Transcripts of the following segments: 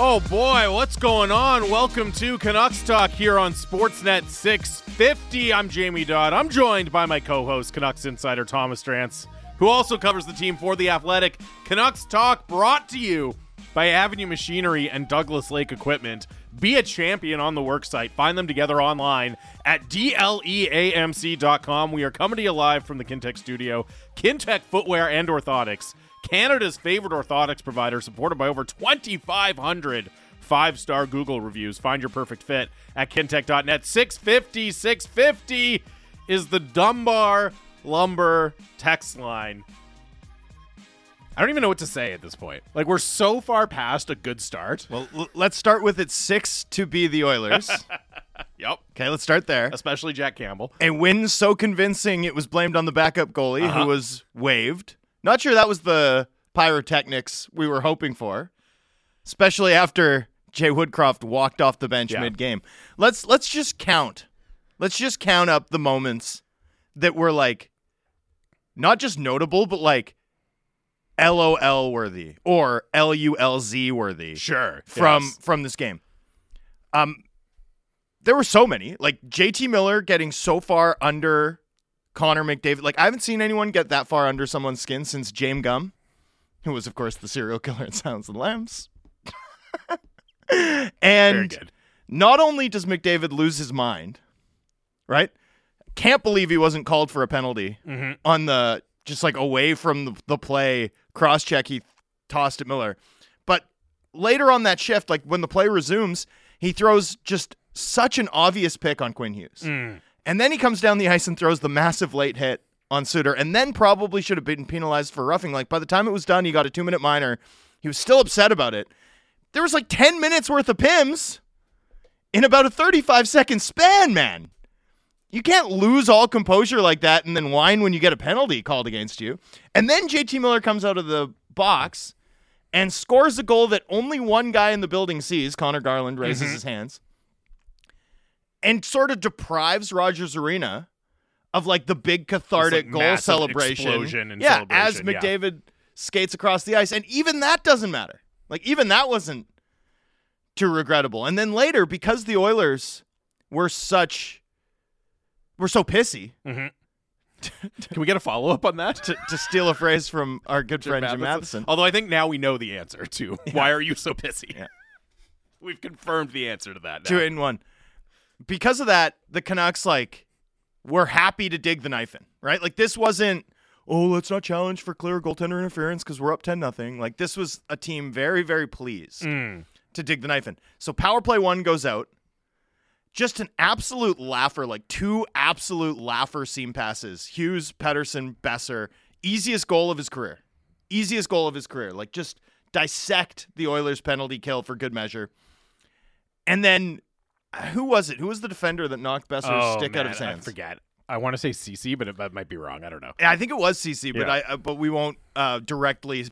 Oh boy, what's going on? Welcome to Canucks Talk here on Sportsnet 650. I'm Jamie Dodd. I'm joined by my co-host, Canucks insider Thomas Drance, who also covers the team for The Athletic. Canucks Talk brought to you by Avenue Machinery and Douglas Lake Equipment. Be a champion on the worksite. Find them together online at dleamc.com. We are coming to you live from the Kintec studio. Kintec Footwear and Orthotics. Canada's favorite orthotics provider, supported by over 2,500 five star Google reviews. Find your perfect fit at kintec.net. 650 650 is the Dunbar Lumber text line. I don't even know what to say at this point. Like, we're so far past a good start. Well, l- let's start with it six to be the Oilers. Yep. okay, let's start there. Especially Jack Campbell. A win so convincing it was blamed on the backup goalie Uh-huh. who was waived. Not sure that was the pyrotechnics we were hoping for, especially after Jay Woodcroft walked off the bench Yeah. mid-game. Let's let's just count. Let's just count up the moments that were like not just notable, but like LOL worthy or LULZ worthy Sure. from Yes. from this game. Um, there were so many, like JT Miller getting so far under Connor McDavid. Like I haven't seen anyone get that far under someone's skin since James Gum, who was of course the serial killer in Silence of the Lambs. And not only does McDavid lose his mind, right? Can't believe he wasn't called for a penalty Mm-hmm. on the just like away from the, the play cross check he tossed at Miller. But later on that shift, like when the play resumes, he throws just such an obvious pick on Quinn Hughes. Mm. And then he comes down the ice and throws the massive late hit on Suter, and then probably should have been penalized for roughing. Like by the time it was done, he got a two minute minor. He was still upset about it. There was like 10 minutes worth of PIMS in about a 35 second span, man. You can't lose all composure like that and then whine when you get a penalty called against you. And then JT Miller comes out of the box and scores a goal that only one guy in the building sees. Conor Garland raises mm-hmm. his hands and sort of deprives Rogers Arena of like the big cathartic like, goal celebration. explosion and yeah, as celebration, yeah. McDavid skates across the ice, and even that doesn't matter. Like even that wasn't too regrettable. And then later, because the Oilers were such were so pissy, mm-hmm. Can we get a follow up on that? to, to steal a phrase from our good friend Jim Matheson. Although I think now we know the answer to why are you so pissy? Yeah. We've confirmed the answer to that. Now. Two in one. Because of that, the Canucks like were happy to dig the knife in, right? Like this wasn't, oh, let's not challenge for clear goaltender interference because we're up ten nothing. Like this was a team very, very pleased Mm. to dig the knife in. So power play one goes out. Just an absolute laugher, like two absolute laugher seam passes. Hughes, Pettersson, Boeser. Easiest goal of his career. Easiest goal of his career. Like just dissect the Oilers penalty kill for good measure. And then who was it? Who was the defender that knocked Boeser's Oh, stick out of man, his I forget. I want to say CC, but it, that might be wrong. I don't know. Yeah, I think it was CC, but Yeah. I uh, but we won't uh, directly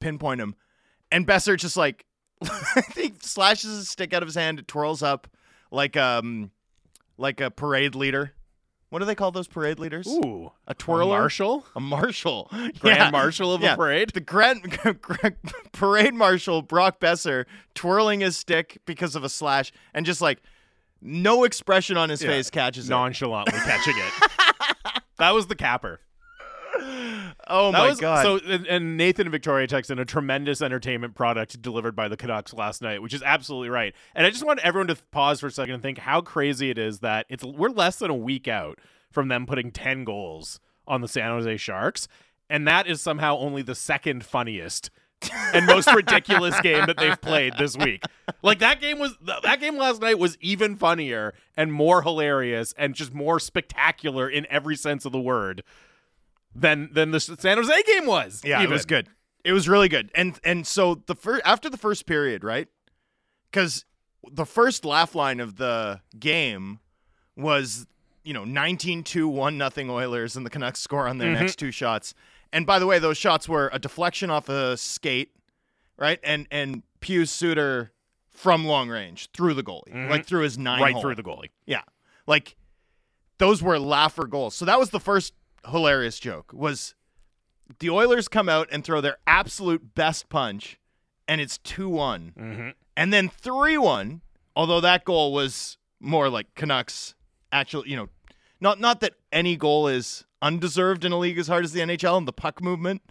pinpoint him. And Boeser just like I think slashes his stick out of his hand, it twirls up like um like a parade leader. What do they call those parade leaders? Ooh, a twirler, a marshal, a marshal, grand Yeah. marshal of Yeah. a parade. The grand, parade marshal Brock Boeser twirling his stick because of a slash, and just like no expression on his Yeah. face catches it. nonchalantly catching it. that was the capper. Oh That my was, god! So, and, and Nathan and Victoria texted a tremendous entertainment product delivered by the Canucks last night, which is absolutely right. And I just want everyone to pause for a second and think how crazy it is that it's we're less than a week out from them putting ten goals on the San Jose Sharks, and that is somehow only the second funniest and most ridiculous game that they've played this week. Like that game was that game last night was even funnier and more hilarious and just more spectacular in every sense of the word than than the San Jose game was. Yeah, it was good. It was really good. And and so the first after the first period, right? Because the first laugh line of the game was you know 19-2 one nothing Oilers and the Canucks score on their Mhm. next two shots. And by the way, those shots were a deflection off a skate, right? And and Pius Suter from long range through the goalie, Mhm. like through his nine right hole. through the goalie. Yeah. Like those were laugher goals. So that was the first hilarious joke was the Oilers come out and throw their absolute best punch and it's 2-1 Mm-hmm. And then 3 1, although that goal was more like Canucks actually, you know, not not that any goal is undeserved in a league as hard as the NHL and the puck movement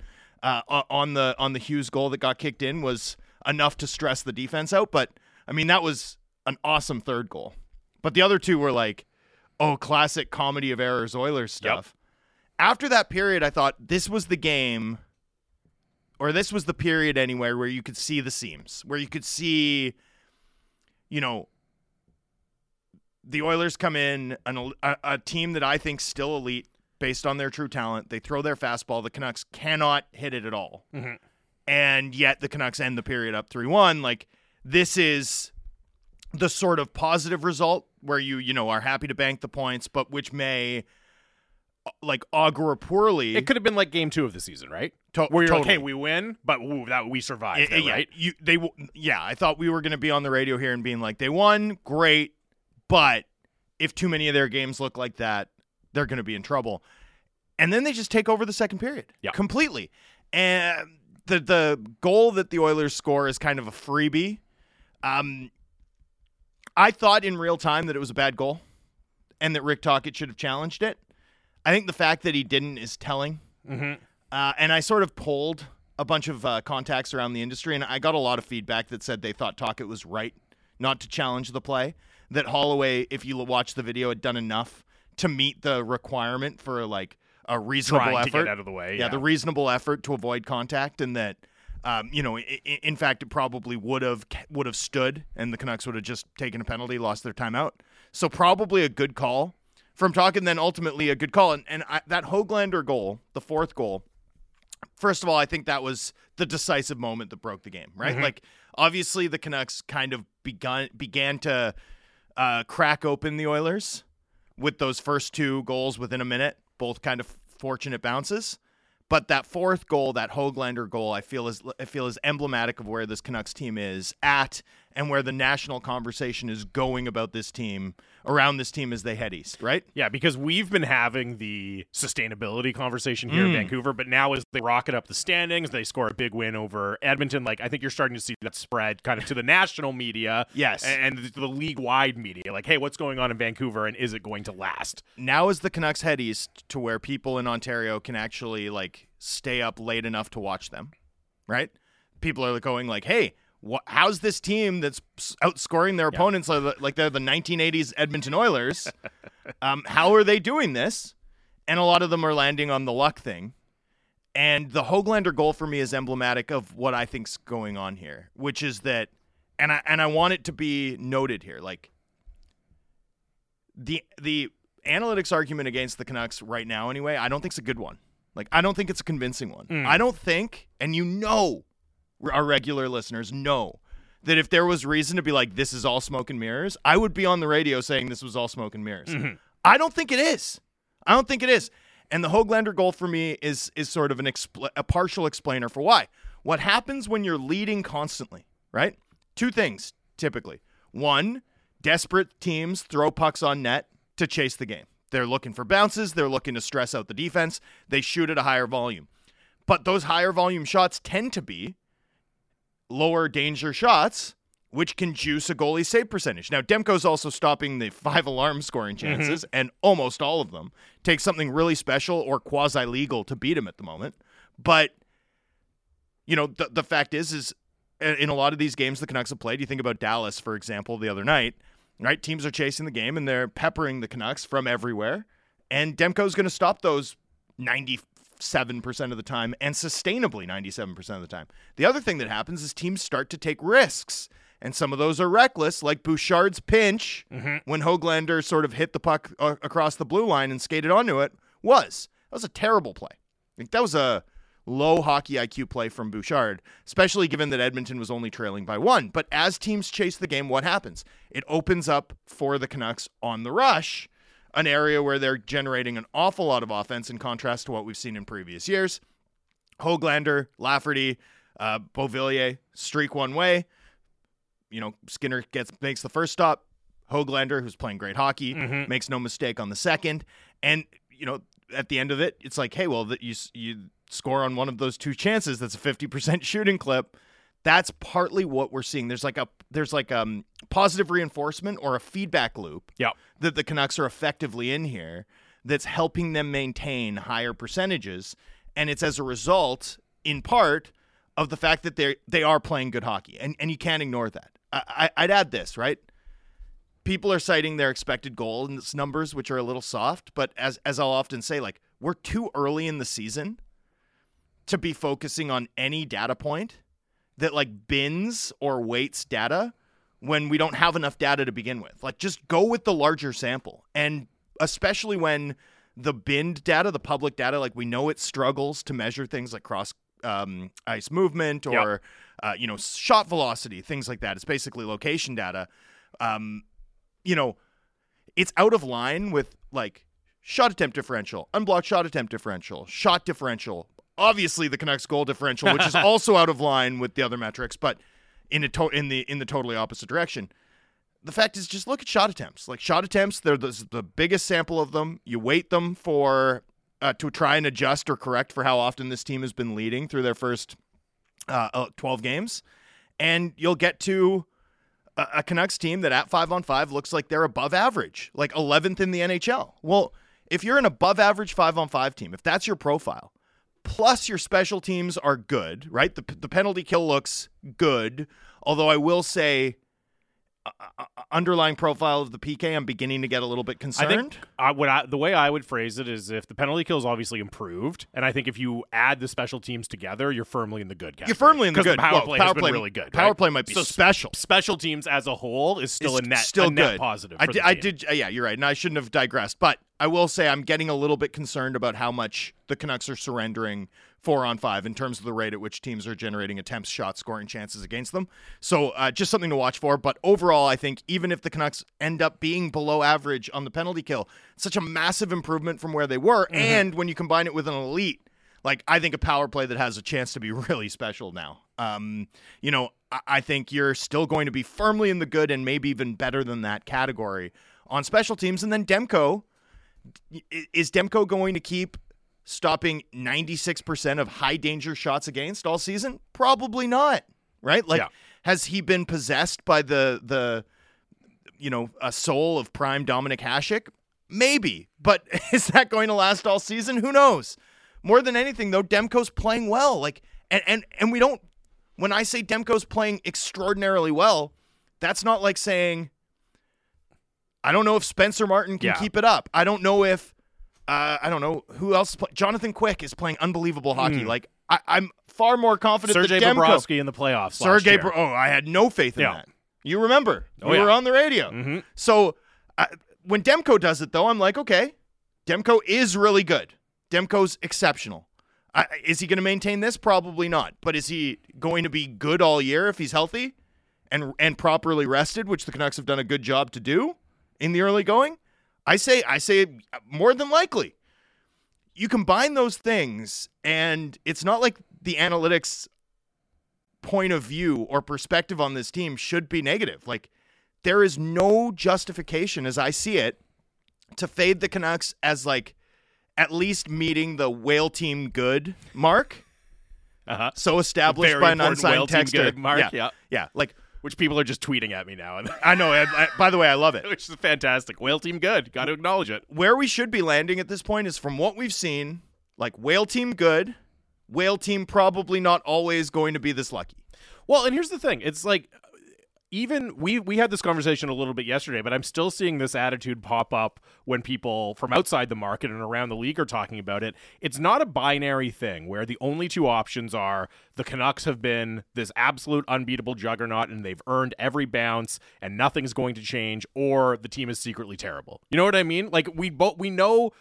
uh, on the on the Hughes goal that got kicked in was enough to stress the defense out. But I mean, that was an awesome third goal. But the other two were like, oh, classic comedy of errors Oilers stuff. After that period, I thought this was the game, or this was the period anywhere where you could see the seams, where you could see, you know, the Oilers come in, an, a, a team that I think still elite based on their true talent. They throw their fastball. The Canucks cannot hit it at all. Mm-hmm. And yet the Canucks end the period up 3 1. Like, this is the sort of positive result where you, you know, are happy to bank the points, but which may like augur poorly. It could have been like game two of the season, right? To- Where you're totally. like, hey, we win, but that we survived, it, that, yeah, right? You, they, yeah. I thought we were going to be on the radio here and being like, they won, great, but if too many of their games look like that, they're going to be in trouble. And then they just take over the second period yep. completely. And the the goal that the Oilers score is kind of a freebie. Um, I thought in real time that it was a bad goal, and that Rick Tocchet should have challenged it. I think the fact that he didn't is telling. Mm-hmm. Uh, and I sort of polled a bunch of uh, contacts around the industry, and I got a lot of feedback that said they thought Tocchet was right not to challenge the play that Holloway, if you watch the video, had done enough to meet the requirement for like a reasonable effort out of the way. Yeah. yeah, the reasonable effort to avoid contact, and that. Um, you know, in, in fact, it probably would have would have stood, and the Canucks would have just taken a penalty, lost their timeout. So probably a good call from talking. Then ultimately a good call, and and I, that Hoglander goal, the fourth goal. First of all, I think that was the decisive moment that broke the game. Right, mm-hmm. like obviously the Canucks kind of begun began to uh, crack open the Oilers with those first two goals within a minute, both kind of fortunate bounces. But that fourth goal, that Hoglander goal, I feel is I feel is emblematic of where this Canucks team is at and where the national conversation is going about this team around this team as they head east, right? Yeah, because we've been having the sustainability conversation here mm. in Vancouver, but now as they rocket up the standings, they score a big win over Edmonton. Like I think you're starting to see that spread kind of to the national media, yes, and the league wide media. Like, hey, what's going on in Vancouver, and is it going to last? Now is the Canucks head east to where people in Ontario can actually like stay up late enough to watch them, right? People are going like, hey how's this team that's outscoring their yeah. opponents like they're the 1980s Edmonton Oilers? um, how are they doing this? And a lot of them are landing on the luck thing. And the Hoglander goal for me is emblematic of what I think's going on here, which is that, and I and I want it to be noted here, like the the analytics argument against the Canucks right now, anyway. I don't think it's a good one. Like I don't think it's a convincing one. Mm. I don't think, and you know our regular listeners know that if there was reason to be like, this is all smoke and mirrors, I would be on the radio saying this was all smoke and mirrors. Mm-hmm. I don't think it is. I don't think it is. And the Hoglander goal for me is is sort of an expl- a partial explainer for why. What happens when you're leading constantly, right? Two things typically. One, desperate teams throw pucks on net to chase the game. They're looking for bounces, they're looking to stress out the defense, they shoot at a higher volume. But those higher volume shots tend to be lower danger shots, which can juice a goalie save percentage. Now, Demko's also stopping the five alarm scoring mm-hmm. chances, mm-hmm. and almost all of them take something really special or quasi legal to beat him at the moment. But, you know, the, the fact is, is in a lot of these games the Canucks have played, you think about Dallas, for example, the other night, right? Teams are chasing the game and they're peppering the Canucks from everywhere. And Demko's going to stop those 90 97% of the time and sustainably 97% of the time. The other thing that happens is teams start to take risks. And some of those are reckless, like Bouchard's pinch mm-hmm. when Hoglander sort of hit the puck uh, across the blue line and skated onto it was. That was a terrible play. Like that was a low hockey IQ play from Bouchard, especially given that Edmonton was only trailing by one. But as teams chase the game, what happens? It opens up for the Canucks on the rush an area where they're generating an awful lot of offense in contrast to what we've seen in previous years. Hoglander, Lafferty, uh, Beauvillier streak one way. You know, Skinner gets makes the first stop. Hoglander, who's playing great hockey, mm-hmm. makes no mistake on the second. And you know, at the end of it, it's like, hey, well, that you you score on one of those two chances. That's a fifty percent shooting clip. That's partly what we're seeing. There's like a there's like um positive reinforcement or a feedback loop Yep. that the Canucks are effectively in here that's helping them maintain higher percentages. And it's as a result, in part, of the fact that they they are playing good hockey. And and you can't ignore that. I, I, I'd add this, right? People are citing their expected goals numbers, which are a little soft, but as as I'll often say, like we're too early in the season to be focusing on any data point that like bins or weights data when we don't have enough data to begin with. Like just go with the larger sample. And especially when the binned data, the public data, like we know it struggles to measure things like cross um, ice movement or uh, you know shot velocity, things like that. It's basically location data. Um, you know, it's out of line with like shot attempt differential, unblocked shot attempt differential, shot differential. Obviously, the Canucks goal differential, which is also out of line with the other metrics, but in a to- in the in the totally opposite direction. The fact is, just look at shot attempts. Like shot attempts, they're the, the biggest sample of them. You weight them for uh, to try and adjust or correct for how often this team has been leading through their first uh, uh, 12 games, and you'll get to a, a Canucks team that at five on five looks like they're above average, like 11th in the NHL. Well, if you're an above average five on five team, if that's your profile, plus your special teams are good, right? The, the penalty kill looks good. Although I will say, underlying profile of the PK, I'm beginning to get a little bit I concerned. think I, what I, the way I would phrase it is if the penalty kill is obviously improved, and I think if you add the special teams together, you're firmly in the good category. You're firmly in the good. power Well, play power has been play, really good. Power right? play might be So special. Special teams as a whole is still It's a net, still a net good. positive. I did, the I did. Yeah, you're right. And I shouldn't have digressed, but I will say I'm getting a little bit concerned about how much the Canucks are surrendering four on five in terms of the rate at which teams are generating attempts, shot scoring chances against them. So uh, just something to watch for. But overall, I think even if the Canucks end up being below average on the penalty kill, such a massive improvement from where they were. Mm-hmm. And when you combine it with an elite, like I think a power play that has a chance to be really special now. Um, you know, I, I think you're still going to be firmly in the good and maybe even better than that category on special teams. And then Demko, is Demko going to keep stopping 96% of high danger shots against all season? Probably not. Right? Like Yeah. has he been possessed by the the you know, a soul of prime Dominik Hasek? Maybe. But is that going to last all season? Who knows? More than anything though, Demko's playing well. Like and and and we don't when I say Demko's playing extraordinarily well, that's not like saying I don't know if Spencer Martin can Yeah. keep it up. I don't know if uh, I don't know who else. is Play- Jonathan Quick is playing unbelievable hockey. Mm. Like I, I'm far more confident. Demko, Bobrovsky in the playoffs. year. Bro- oh, I had no faith in Yeah. that. You remember? Oh, we yeah. were on the radio. Mhm. So uh, when Demko does it, though, I'm like, okay, Demko is really good. Demko's exceptional. I, is he going to maintain this? Probably not. But is he going to be good all year if he's healthy and and properly rested, which the Canucks have done a good job to do in the early going? I say, I say, more than likely. You combine those things, and it's not like the analytics point of view or perspective on this team should be negative. Like there is no justification as I see it to fade the Canucks as like at least meeting the whale team good mark. Uh-huh. So established Very by an unsigned texter. mark, Yeah. yeah. Yeah. Like Which people are just tweeting at me now, I know. I, I, by the way, I love it. which is fantastic. Whale team good. Got to acknowledge it. Where we should be landing at this point is from what we've seen, like whale team good, whale team probably not always going to be this lucky. Well, and here's the thing. It's like even we we had this conversation a little bit yesterday, but I'm still seeing this attitude pop up when people from outside the market and around the league are talking about it. It's not a binary thing where the only two options are the Canucks have been this absolute unbeatable juggernaut and they've earned every bounce and nothing's going to change or the team is secretly terrible. You know what I mean? Like we both we know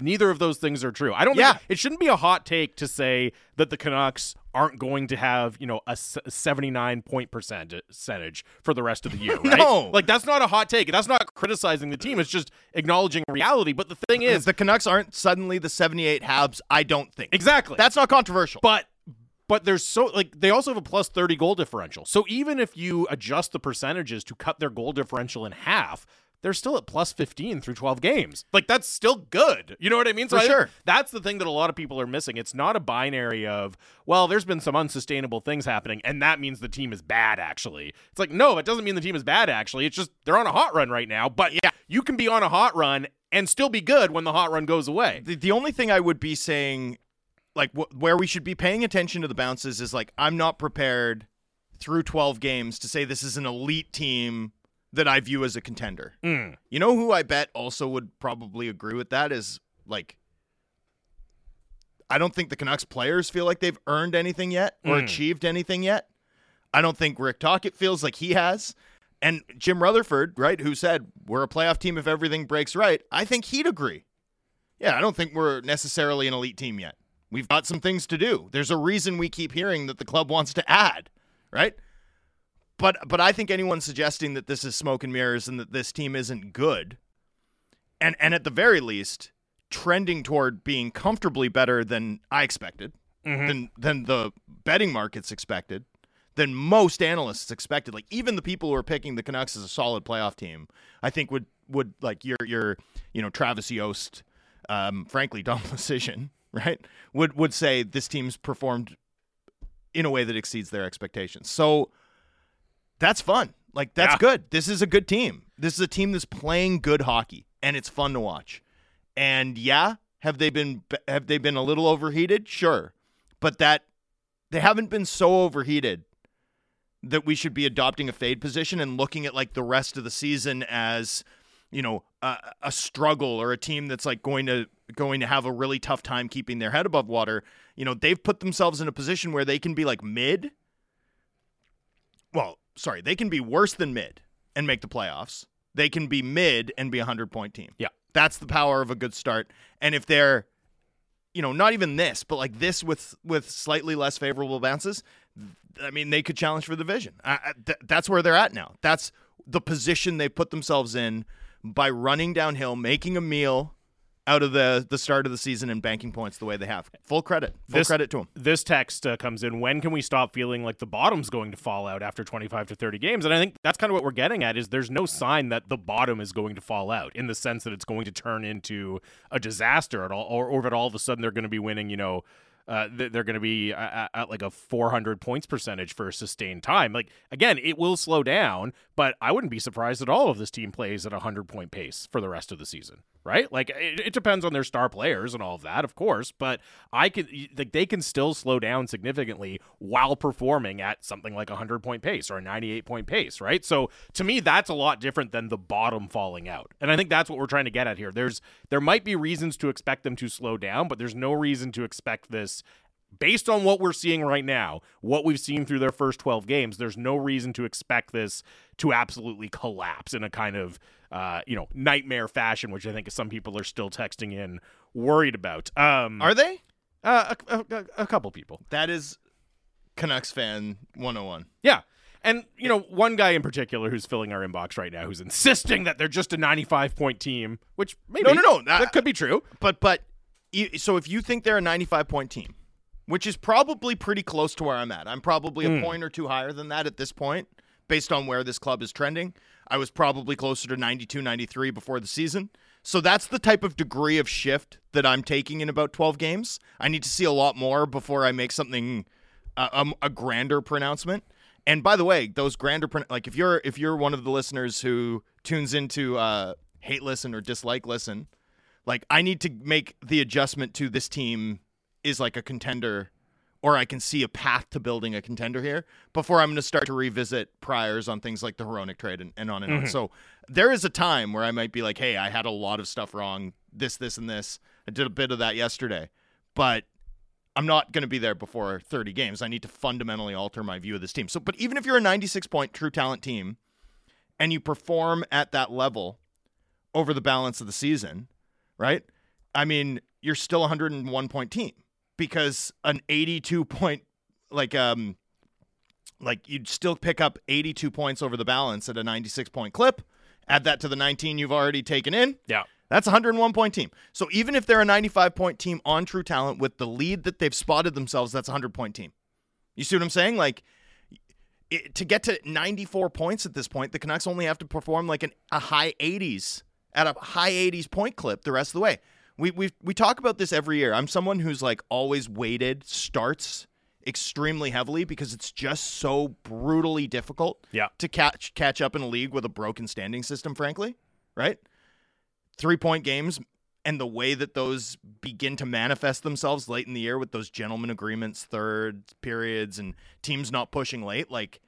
neither of those things are true. I don't Yeah. think it shouldn't be a hot take to say that the Canucks aren't going to have, you know, a 79 point percent uh, percentage for the rest of the year, right? No. Like that's not a hot take. That's not criticizing the team. It's just acknowledging reality. But the thing is, the Canucks aren't suddenly the 78 Habs, I don't think. exactly. That's not controversial. but but there's so like they also have a plus 30 goal differential. So even if you adjust the percentages to cut their goal differential in half, they're still at plus 15 through 12 games. Like that's still good. You know what I mean? So For I sure. that's the thing that a lot of people are missing. It's not a binary of, well, there's been some unsustainable things happening and that means the team is bad actually. It's like, no, it doesn't mean the team is bad actually. It's just they're on a hot run right now. But yeah, you can be on a hot run and still be good when the hot run goes away. The, the only thing I would be saying, like wh- where we should be paying attention to the bounces, is like I'm not prepared through 12 games to say this is an elite team that I view as a contender. Mm. You know who I bet also would probably agree with that is like I don't think the Canucks players feel like they've earned anything yet or Mm. achieved anything yet. I don't think Rick Tocchet feels like he has. And Jim Rutherford, right, who said we're a playoff team if everything breaks right, I think he'd agree. Yeah, I don't think we're necessarily an elite team yet. We've got some things to do. There's a reason we keep hearing that the club wants to add, right? But but I think anyone suggesting that this is smoke and mirrors and that this team isn't good, and and at the very least, trending toward being comfortably better than I expected, Mhm. than than the betting markets expected, than most analysts expected. Like even the people who are picking the Canucks as a solid playoff team, I think would would like your your you know Travis Yost, um, frankly dumb decision, right? Would would say this team's performed in a way that exceeds their expectations. So that's fun. Like that's Yeah. good. This is a good team. This is a team that's playing good hockey and it's fun to watch. And yeah, have they been have they been a little overheated? Sure. But that they haven't been so overheated that we should be adopting a fade position and looking at like the rest of the season as you know a, a struggle or a team that's like going to going to have a really tough time keeping their head above water you know they've put themselves in a position where they can be like mid well sorry they can be worse than mid and make the playoffs they can be mid and be a 100 point team Yeah. that's the power of a good start and if they're you know not even this but like this with with slightly less favorable bounces I mean, they could challenge for the division. I, I, th- that's where they're at now. That's the position they put themselves in by running downhill, making a meal out of the the start of the season and banking points the way they have. Full credit. Full This- credit to them. This text uh, comes in. When can we stop feeling like the bottom's going to fall out after 25 to 30 games? And I think that's kind of what we're getting at. Is there's no sign that the bottom is going to fall out in the sense that it's going to turn into a disaster at all, or, or that all of a sudden they're going to be winning. You know, uh, they're going to be at, at like a 400 points percentage for a sustained time. Like again, it will slow down, but I wouldn't be surprised at all if this team plays at a 100 point pace for the rest of the season. Right? Like it, it depends on their star players and all of that, of course, but I can like they can still slow down significantly while performing at something like a 100 point pace or a 98 point pace, right? So to me that's a lot different than the bottom falling out. And I think that's what we're trying to get at here. There's there might be reasons to expect them to slow down, but there's no reason to expect this based on what we're seeing right now, what we've seen through their first 12 games, there's no reason to expect this to absolutely collapse in a kind of, uh, you know, nightmare fashion, which I think some people are still texting in worried about. Um, Are they? uh, a, a, a couple people. That is Canucks fan 101. Yeah. And, you know, one guy in particular who's filling our inbox right now who's insisting that they're just a 95 point team, which maybe. No, no, no. That Uh, could be true. But but so if you think they're a 95 point team, which is probably pretty close to where I'm at. I'm probably a point or two higher than that at this point based on where this club is trending. I was probably closer to 92, 93 before the season. So that's the type of degree of shift that I'm taking in about 12 games. I need to see a lot more before I make something uh, um, a grander pronouncement. And by the way, those grander pron- like if you're if you're one of the listeners who tunes into uh, hate listen or dislike listen, like I need to make the adjustment to this team is like a contender or I can see a path to building a contender here before I'm going to start to revisit priors on things like the Hronek trade and, and on and on. Mm-hmm. So there is a time where I might be like, hey, I had a lot of stuff wrong, this, this, and this. I did a bit of that yesterday, but I'm not going to be there before 30 games. I need to fundamentally alter my view of this team. So, but even if you're a 96 point true talent team and you perform at that level over the balance of the season, right? I mean, you're still a 101 point team because an 82 point like um like you'd still pick up 82 points over the balance at a 96 point clip. Add that to the 19 you've already taken in. Yeah. That's a 101 point team. So even if they're a 95 point team on True Talent with the lead that they've spotted themselves, that's a 100 point team. You see what I'm saying? Like it, to get to 94 points at this point, the Canucks only have to perform like an, a high 80s at a high 80s point clip the rest of the way. We we we talk about this every year. I'm someone who's like always weighted starts extremely heavily because it's just so brutally difficult Yeah. to catch catch up in a league with a broken standing system frankly, right? 3-point games and the way that those begin to manifest themselves late in the year with those gentlemen agreements, third periods, and teams not pushing late, like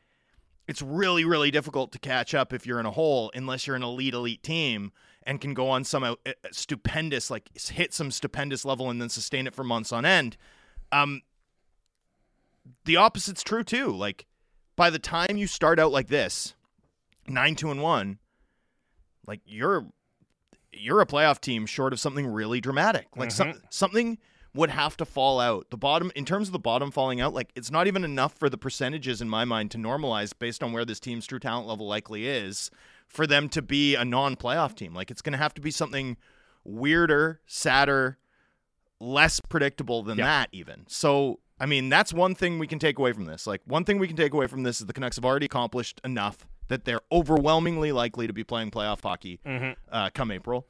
it's really, really difficult to catch up if you're in a hole unless you're an elite, elite team and can go on some uh, uh, stupendous, like hit some stupendous level and then sustain it for months on end. Um, the opposite's true too. Like by the time you start out like this, nine, two, and one, like you're you're a playoff team short of something really dramatic. Like some, something would have to fall out. The bottom, in terms of the bottom falling out, like it's not even enough for the percentages in my mind to normalize based on where this team's true talent level likely is for them to be a non-playoff team. Like it's going to have to be something weirder, sadder, less predictable than Yeah. that even. So, I mean, that's one thing we can take away from this. Like one thing we can take away from this is the Canucks have already accomplished enough that they're overwhelmingly likely to be playing playoff hockey uh, come April.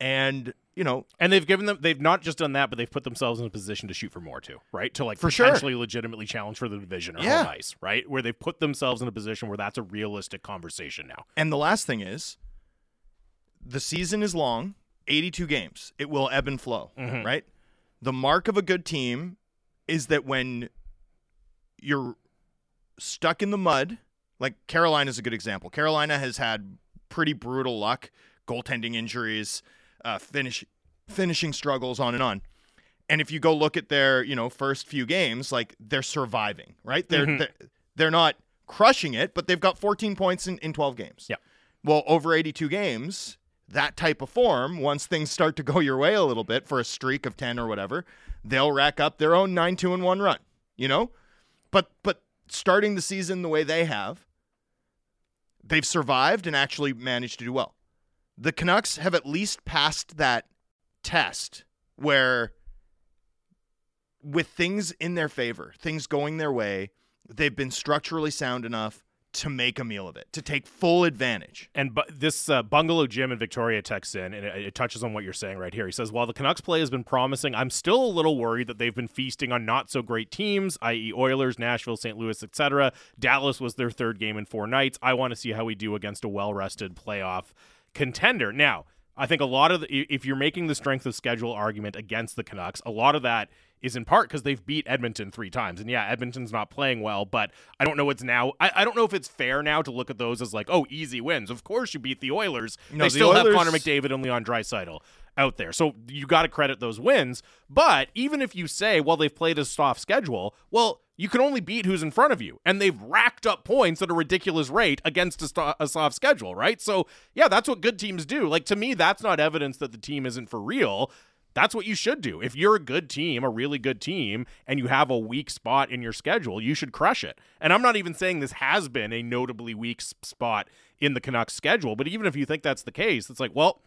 And, you know, And they've given them they've not just done that, but they've put themselves in a position to shoot for more too, right? To like For sure. potentially legitimately challenge for the division or Yeah. home ice, right? Where they've put themselves in a position where that's a realistic conversation now. And the last thing is the season is long, 82 games. It will ebb and flow, Mhm. right? The mark of a good team is that when you're stuck in the mud, like Carolina is a good example. Carolina has had pretty brutal luck, goaltending injuries, uh, finish finishing struggles on and on. And if you go look at their, you know, first few games, like they're surviving, right? They're Mhm. they're, they're not crushing it, but they've got 14 points in, in 12 games. Yeah. Well, over 82 games, that type of form, once things start to go your way a little bit for a streak of 10 or whatever, they'll rack up their own 9-2 and 1 run, you know? But but starting the season the way they have, they've survived and actually managed to do well. The Canucks have at least passed that test where with things in their favor, things going their way, they've been structurally sound enough to make a meal of it, to take full advantage. And bu- this uh, bungalow gym in Victoria texts in, and it, it touches on what you're saying right here. He says, "While the Canucks play has been promising, I'm still a little worried that they've been feasting on not so great teams, i.e., Oilers, Nashville, St. Louis, etc. Dallas was their third game in four nights. I want to see how we do against a well-rested playoff contender." Now, I think a lot of the, if you're making the strength of schedule argument against the Canucks, a lot of that is in part because they've beat Edmonton three times. And yeah, Edmonton's not playing well, but I don't know what's now. I, I don't know if it's fair now to look at those as like, oh, easy wins. Of course you beat the Oilers. No, they the still have Connor McDavid and Leon Draisaitl out there. So you got to credit those wins. But even if you say, well, they've played a soft schedule, well, you can only beat who's in front of you. And they've racked up points at a ridiculous rate against a, sto- a soft schedule, right? So yeah, that's what good teams do. Like to me, that's not evidence that the team isn't for real. That's what you should do. If you're a good team, a really good team, and you have a weak spot in your schedule, you should crush it. And I'm not even saying this has been a notably weak spot in the Canucks schedule, but even if you think that's the case, it's like, well,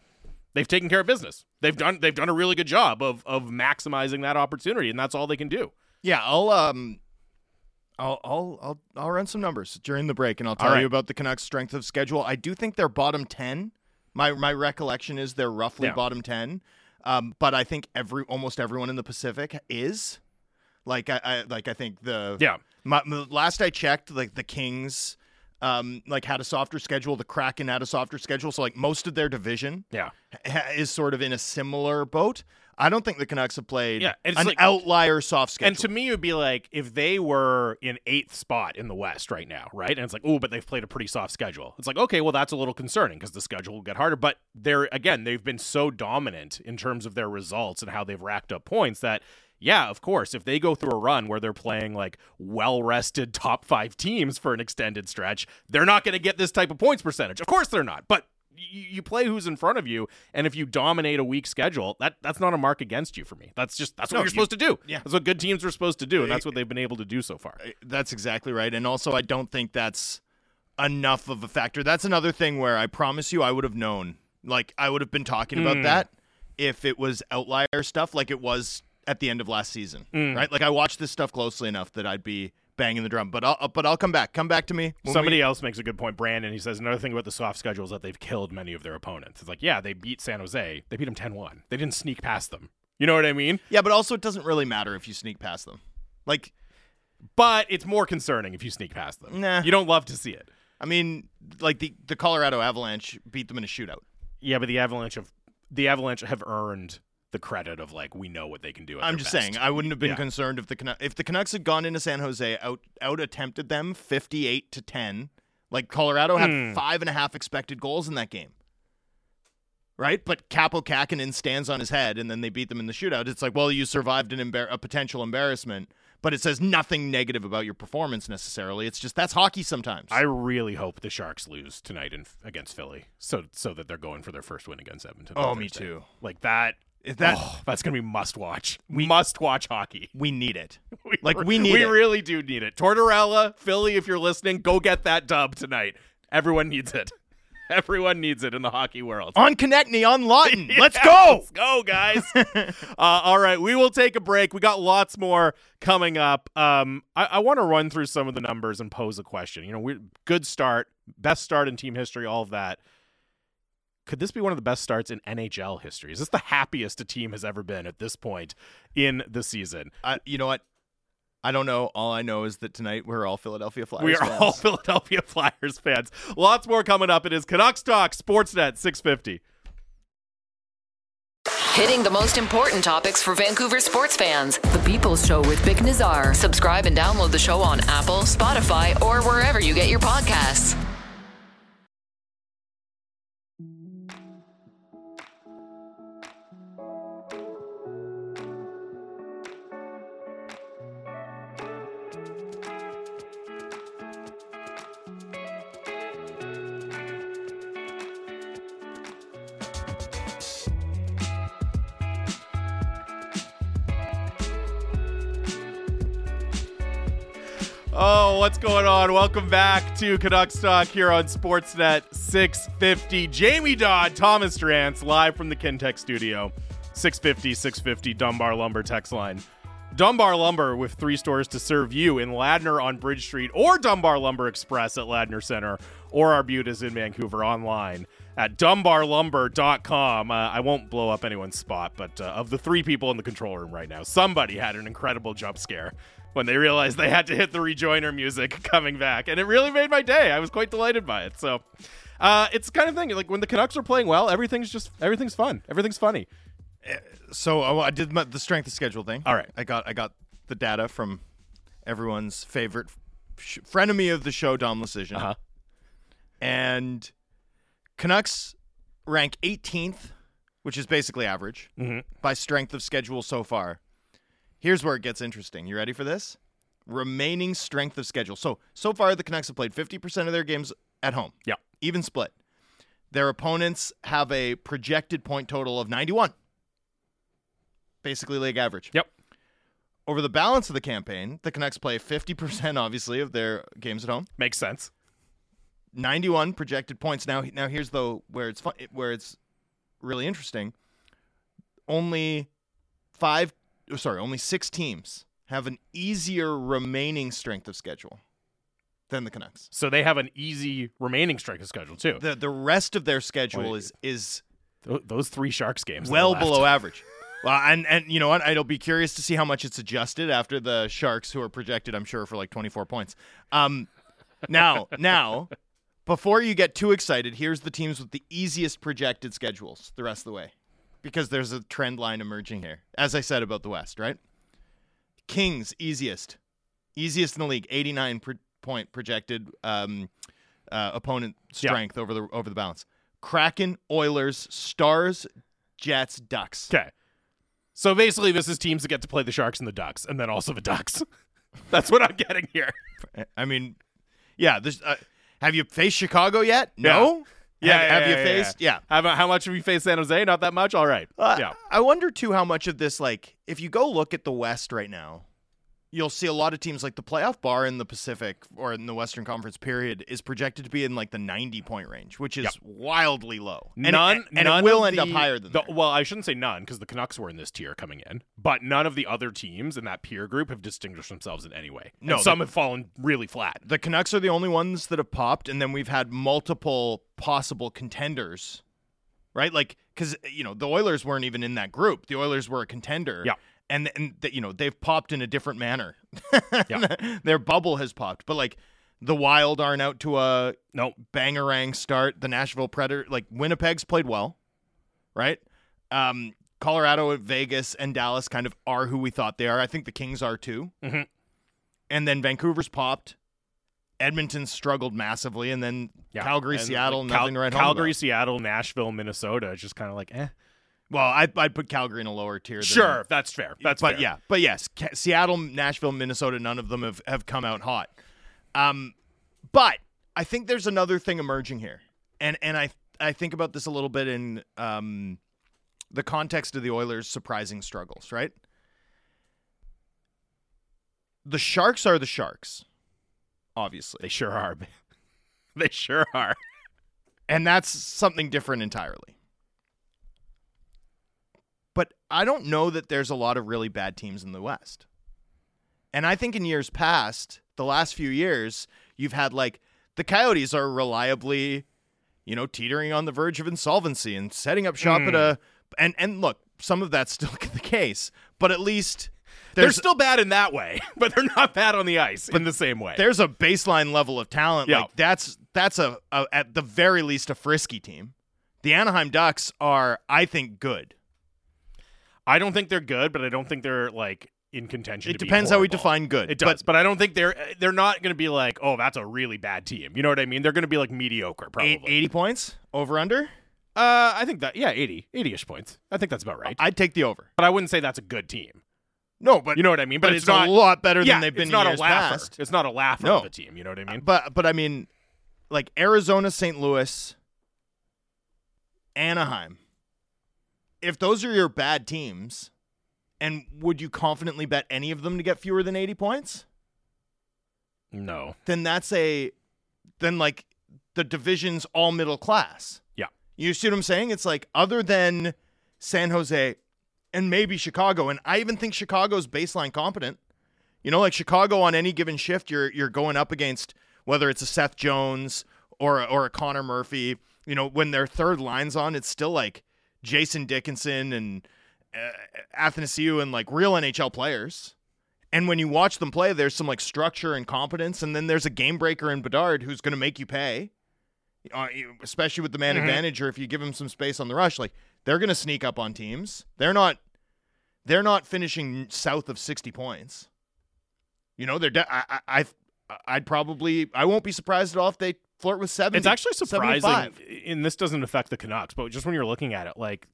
they've taken care of business. They've done they've done a really good job of of maximizing that opportunity, and that's all they can do. Yeah, I'll um I'll I'll I'll I'll run some numbers during the break and I'll tell right. you about the Canucks strength of schedule. I do think they're bottom 10. My my recollection is they're roughly Yeah. bottom 10. Um but I think every almost everyone in the Pacific is like I, I like I think the Yeah. my, last I checked like the Kings um like had a softer schedule, the Kraken had a softer schedule, so like most of their division Yeah. ha- is sort of in a similar boat. I don't think the Canucks have played Yeah, an like- outlier soft schedule. And to me, it would be like if they were in eighth spot in the West right now, right? And it's like, oh, but they've played a pretty soft schedule. It's like, okay, well, that's a little concerning because the schedule will get harder. But they're, again, they've been so dominant in terms of their results and how they've racked up points that, yeah, of course, if they go through a run where they're playing like well rested top five teams for an extended stretch, they're not going to get this type of points percentage. Of course they're not. But you, play who's in front of you, and if you dominate a weak schedule, that that's not a mark against you for me. That's just that's what No, you're you- supposed to do. yeah. that's what good teams are supposed to do, and that's what they've been able to do so far. That's exactly right. And also, I don't think that's enough of a factor. That's another thing where I promise you I would have known. Like, I would have been talking about Mm. that if it was outlier stuff like it was at the end of last season, Mm. right? Like, I watched this stuff closely enough that I'd be banging the drum. But I'll but I'll come back. Come back to me. Somebody we- else makes a good point. Brandon, he says another thing about the soft schedule is that they've killed many of their opponents. It's like, yeah, they beat San Jose. They beat them 10 1. They didn't sneak past them. You know what I mean? yeah, but also it doesn't really matter if you sneak past them. Like, But it's more concerning if you sneak past them. Nah. You don't love to see it. I mean, like the the Colorado Avalanche beat them in a shootout. Yeah, but the Avalanche have the Avalanche have earned the credit of like we know what they can do. At I'm their just best. saying, I wouldn't have been Yeah. concerned if the Canu- if the Canucks had gone into San Jose out out attempted them 58 to 10. Like Colorado had Hmm. five and a half expected goals in that game, right? But Kaapo Kahkonen stands on his head, and then they beat them in the shootout. It's like, well, you survived an embar- a potential embarrassment, but it says nothing negative about your performance necessarily. It's just that's hockey sometimes. I really hope the Sharks lose tonight in, against Philly, so so that they're going for their first win against Edmonton. on Oh, me Thursday. too. Like that. Is that oh, that's gonna be must watch. We must watch hockey. we need it. We Like, we need We it. really do need it. Tortorella, Philly, if you're listening, go get that dub tonight. Everyone needs it. Everyone needs it in the hockey world. On Konecny, on Laughton. Let's go. Let's go, guys. uh, all right, we will take a break. We got lots more coming up. Um, I, I want to run through some of the numbers and pose a question. You know, we good start, best start in team history, all of that. Could this be one of the best starts in NHL history? Is this the happiest a team has ever been at this point in the season? I, you know what? I don't know. All I know is that tonight we're all Philadelphia Flyers. we are fans. all Philadelphia Flyers fans. Lots more coming up. It is Canucks Talk Sportsnet 650. Hitting the most important topics for Vancouver sports fans. The People's Show with Vic Nazar. Subscribe and download the show on Apple, Spotify, or wherever you get your podcasts. What's going on? Welcome back to Canucks Talk here on Sportsnet 650. Jamie Dodd, Thomas Drance, live from the Kintec studio. 650 650 Dunbar Lumber text line. Dunbar Lumber with three stores to serve you in Ladner on Bridge Street or Dunbar Lumber Express at Ladner Center or Arbutus in Vancouver online at dunbarlumber.com. Uh, I won't blow up anyone's spot, but uh, of the three people in the control room right now, somebody had an incredible jump scare when they realized they had to hit the rejoiner music coming back. And it really made my day. I was quite delighted by it. So uh, it's the kind of thing like when the Canucks are playing well, everything's just everything's fun. Everything's funny. So uh, I did my, the strength of schedule thing. All right. I got I got the data from everyone's favorite sh- frenemy of the show, Dom Luszczyszyn. Uh-huh. And Canucks rank 18th, which is basically average, Mhm. by strength of schedule so far. Here's where it gets interesting. You ready for this? Remaining strength of schedule. So so far the Canucks have played 50% of their games at home. Yeah. Even split. Their opponents have a projected point total of 91. Basically league average. Yep. Over the balance of the campaign, the Canucks play 50% obviously of their games at home. Makes sense. 91 projected points. Now, now here's though where it's fun, where it's really interesting. Only five, oh, sorry, only six teams have an easier remaining strength of schedule than the Canucks. So they have an easy remaining strength of schedule too. The the rest of their schedule Wait. is is Th- those three Sharks games. well below average. Well, and and you know what? I'll be curious to see how much it's adjusted after the Sharks, who are projected, I'm sure, for like 24 points. Um, now, now, before you get too excited, here's the teams with the easiest projected schedules the rest of the way, because there's a trend line emerging here. As I said about the West, right? Kings easiest, easiest in the league, 89 pro- point projected um, uh, opponent Yeah. strength over the over the balance. Kraken, Oilers, Stars, Jets, Ducks. Okay. So basically, this is teams that get to play the Sharks and the Ducks, and then also the Ducks. That's what I'm getting here. I mean, yeah. This, uh, have you faced Chicago yet? No. Yeah, Have, yeah, have yeah, you yeah, faced? Yeah. How, about- how much have you faced San Jose? Not that much. All right. Uh, yeah. I wonder too how much of this, like, if you go look at the West right now, you'll see a lot of teams like the playoff bar in the Pacific or in the Western Conference period is projected to be in like the 90 point range, which is Yep. wildly low. And, none, and none it will end up higher than the, that. Well, I shouldn't say none because the Canucks were in this tier coming in, but none of the other teams in that peer group have distinguished themselves in any way. No, And some the- have fallen really flat. The Canucks are the only ones that have popped, and then we've had multiple possible contenders, right? Like, because you know the Oilers weren't even in that group. The Oilers were a contender. Yeah. And and that you know they've popped in a different manner. Yeah. Their bubble has popped, but like the Wild aren't out to a No, bangerang start. The Nashville Predator, like Winnipeg's played well, right? Um, Colorado, Vegas, and Dallas kind of are who we thought they are. I think the Kings are too. Mhm. And then Vancouver's popped. Edmonton struggled massively, and then yeah. Calgary, And, Seattle, like, nothing to write home Calgary. Seattle, Nashville, Minnesota, it's just kind of like, eh. Well, I'd, I'd put Calgary in a lower tier. Than, Sure, that's fair. That's but fair. yeah, but yes, Ca- Seattle, Nashville, Minnesota, none of them have, have come out hot. Um, but I think there's another thing emerging here, and and I I think about this a little bit in um, the context of the Oilers' surprising struggles, right? The Sharks are the Sharks, obviously, they sure are. they sure are. and that's something different entirely. I don't know that there's a lot of really bad teams in the West. And I think in years past, the last few years, you've had like the Coyotes are reliably, you know, teetering on the verge of insolvency and setting up shop at a hmm. and and look, some of that's still the case, but at least They're still bad in that way, but they're not bad on the ice in the same way. there's a baseline level of talent. Yeah. Like that's that's a, a at the very least a frisky team. The Anaheim Ducks are, I think, good. I don't think they're good, but I don't think they're like in contention. It depends how we define good. It does, but, I don't think they're they're not going to be like, oh, that's a really bad team. You know what I mean? They're going to be like mediocre, probably. eight- 80 points over under. Uh, I think that yeah, 80, 80-ish points. I think that's about right. I'd take the over. but I wouldn't say that's a good team. No, but You know what I mean? but, But it's, it's not a lot better yeah, than they've been it's not years a laugher. past. It's not a laugher No. of a team. You know what I mean? But but I mean, like Arizona, St. Louis, Anaheim. If those are your bad teams, and would you confidently bet any of them to get fewer than eighty points? no. Then that's a, then like the division's all middle class. Yeah. You see what I'm saying? It's like other than San Jose and maybe Chicago, and I even think Chicago's baseline competent. You know, like Chicago on any given shift, you're you're going up against whether it's a Seth Jones or a, or a Connor Murphy. You know, when their third line's on, it's still like Jason Dickinson and uh, Athanasiou and like real NHL players. And when you watch them play, there's some like structure and competence, and then there's a game breaker in Bedard who's going to make you pay. Uh, especially with the man Mhm. advantage, or if you give him some space on the rush, like they're going to sneak up on teams. They're not, they're not finishing south of sixty points. You know, they're. De- I, I, I, I'd probably, I won't be surprised at all if they flirt with seventy. It's actually surprising, 75. and this doesn't affect the Canucks, but just when you're looking at it, like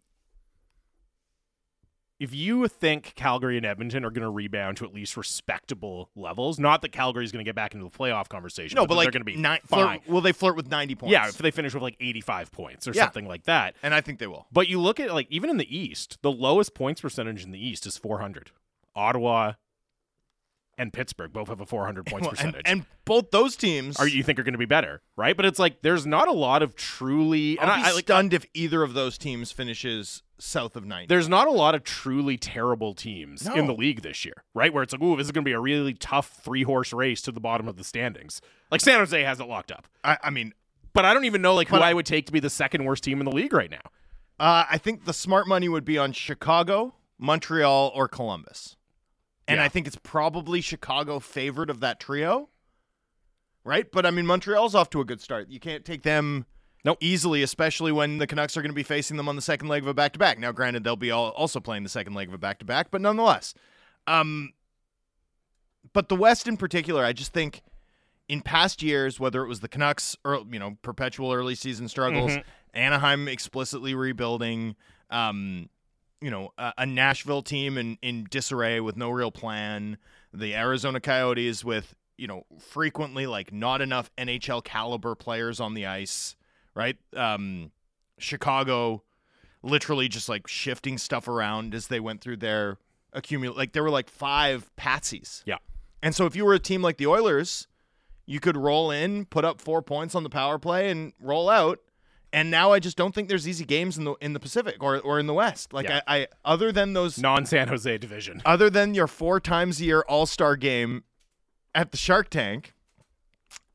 if you think Calgary and Edmonton are going to rebound to at least respectable levels, not that Calgary is going to get back into the playoff conversation, No, but, but like they're going to be nine, fine. flirt, will they flirt with ninety points? yeah, if they finish with like 85 points or Yeah. something like that. and I think they will. But you look at like even in the East, the lowest points percentage in the East is 400. Ottawa and Pittsburgh both have a 400 points Well, percentage. and both those teams are you think are going to be better, right? But it's like there's not a lot of truly I'll be I, I like stunned if either of those teams finishes south of 90. there's not a lot of truly terrible teams in the league this year, right? Where it's like, ooh, this is going to be a really tough three horse race to the bottom of the standings. Like San Jose has it locked up, I, I mean, but I don't even know like who But- I would take to be the second worst team in the league right now. uh, I think the smart money would be on Chicago, Montreal, or Columbus. And Yeah. I think it's probably Chicago favored of that trio. Right? But I mean, Montreal's off to a good start. You can't take them Nope. easily, especially when the Canucks are going to be facing them on the second leg of a back to back. Now, granted, they'll be all, also playing the second leg of a back to back, but nonetheless. Um, but the West in particular, I just think in past years, whether it was the Canucks or you know perpetual early season struggles, Mhm. Anaheim explicitly rebuilding, um, you know a, a Nashville team in in disarray with no real plan, the Arizona Coyotes with you know frequently like not enough NHL caliber players on the ice, right? Um, Chicago literally just like shifting stuff around as they went through their accumulate. Like there were like five patsies. Yeah. And so if you were a team like the Oilers, you could roll in, put up four points on the power play, and roll out. And now I just don't think there's easy games in the in the Pacific or or in the West. Like Yeah. I, I other than those Non San Jose division. other than your four times a year All Star game at the Shark Tank,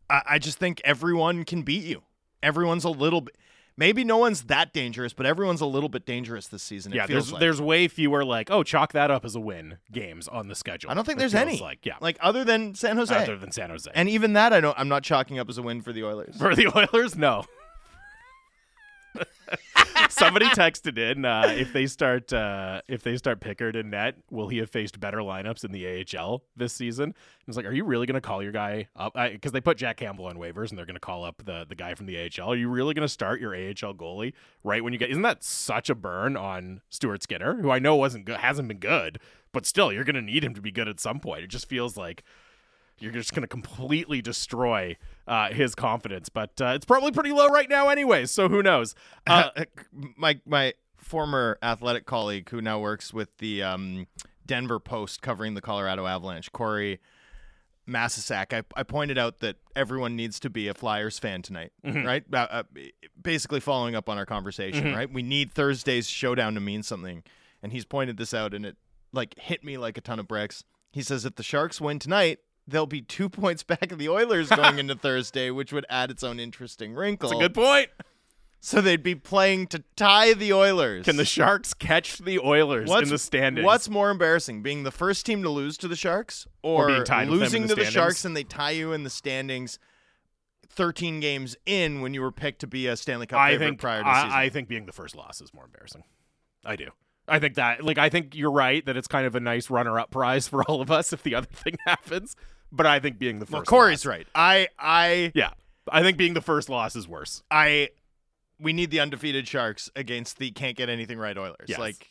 I, I just think everyone can beat you. Everyone's a little bit. Maybe no one's that dangerous, but everyone's a little bit dangerous this season. It Yeah, feels there's like. there's way fewer like oh chalk that up as a win games on the schedule. I don't think there's any. like yeah, like other than San Jose, other than San Jose. and even that I don't. I'm not chalking up as a win for the Oilers. For the Oilers, no. Somebody texted in uh, if they start uh, if they start Pickard and net, will he have faced better lineups in the AHL this season? I like, are you really going to call your guy up? Because they put Jack Campbell on waivers and they're going to call up the the guy from the AHL. Are you really going to start your AHL goalie right when you get? Isn't that such a burn on Stuart Skinner, who I know wasn't good, hasn't been good, but still, you're going to need him to be good at some point. It just feels like you're just going to completely destroy uh, his confidence. But uh, it's probably pretty low right now, anyway. So who knows? Uh, my my former athletic colleague who now works with the um, Denver Post covering the Colorado Avalanche, Corey Masisak, I, I pointed out that everyone needs to be a Flyers fan tonight, right? Uh, uh, basically, following up on our conversation, right? We need Thursday's showdown to mean something, and he's pointed this out, and it like hit me like a ton of bricks. He says if the Sharks win tonight. They'll be two points back of the Oilers going into Thursday, which would add its own interesting wrinkle. That's a good point. So they'd be playing to tie the Oilers. Can the Sharks catch the Oilers in the standings? What's more embarrassing, being the first team to lose to the Sharks, or, Or losing in to the the Sharks and they tie you in the standings? Thirteen games in, when you were picked to be a Stanley Cup I favorite think prior to the season. I, I think being the first loss is more embarrassing. I do. I think that like I think you're right that it's kind of a nice runner-up prize for all of us if the other thing happens. But I think being the first. well, Corey's loss- right. I, I, Yeah, I think being the first loss is worse. I. We need the undefeated Sharks against the can't get anything right Oilers. Yes. Like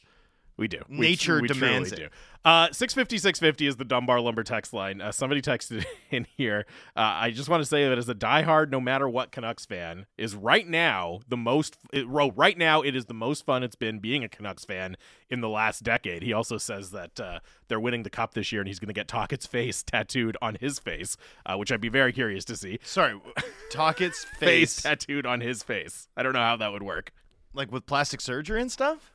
We do. Nature we demands truly it. Do. Uh, 650, 650 is the Dunbar Lumber text line. Uh, somebody texted in here. Uh, I just want to say that as a diehard, no matter what Canucks fan, is right now the most. It, right now, it is the most fun it's been being a Canucks fan in the last decade. He also says that uh, they're winning the cup this year, and he's going to get Tocchet's face tattooed on his face, uh, which I'd be very curious to see. sorry, Tocchet's Face face, tattooed on his face. I don't know how that would work. like with plastic surgery and stuff.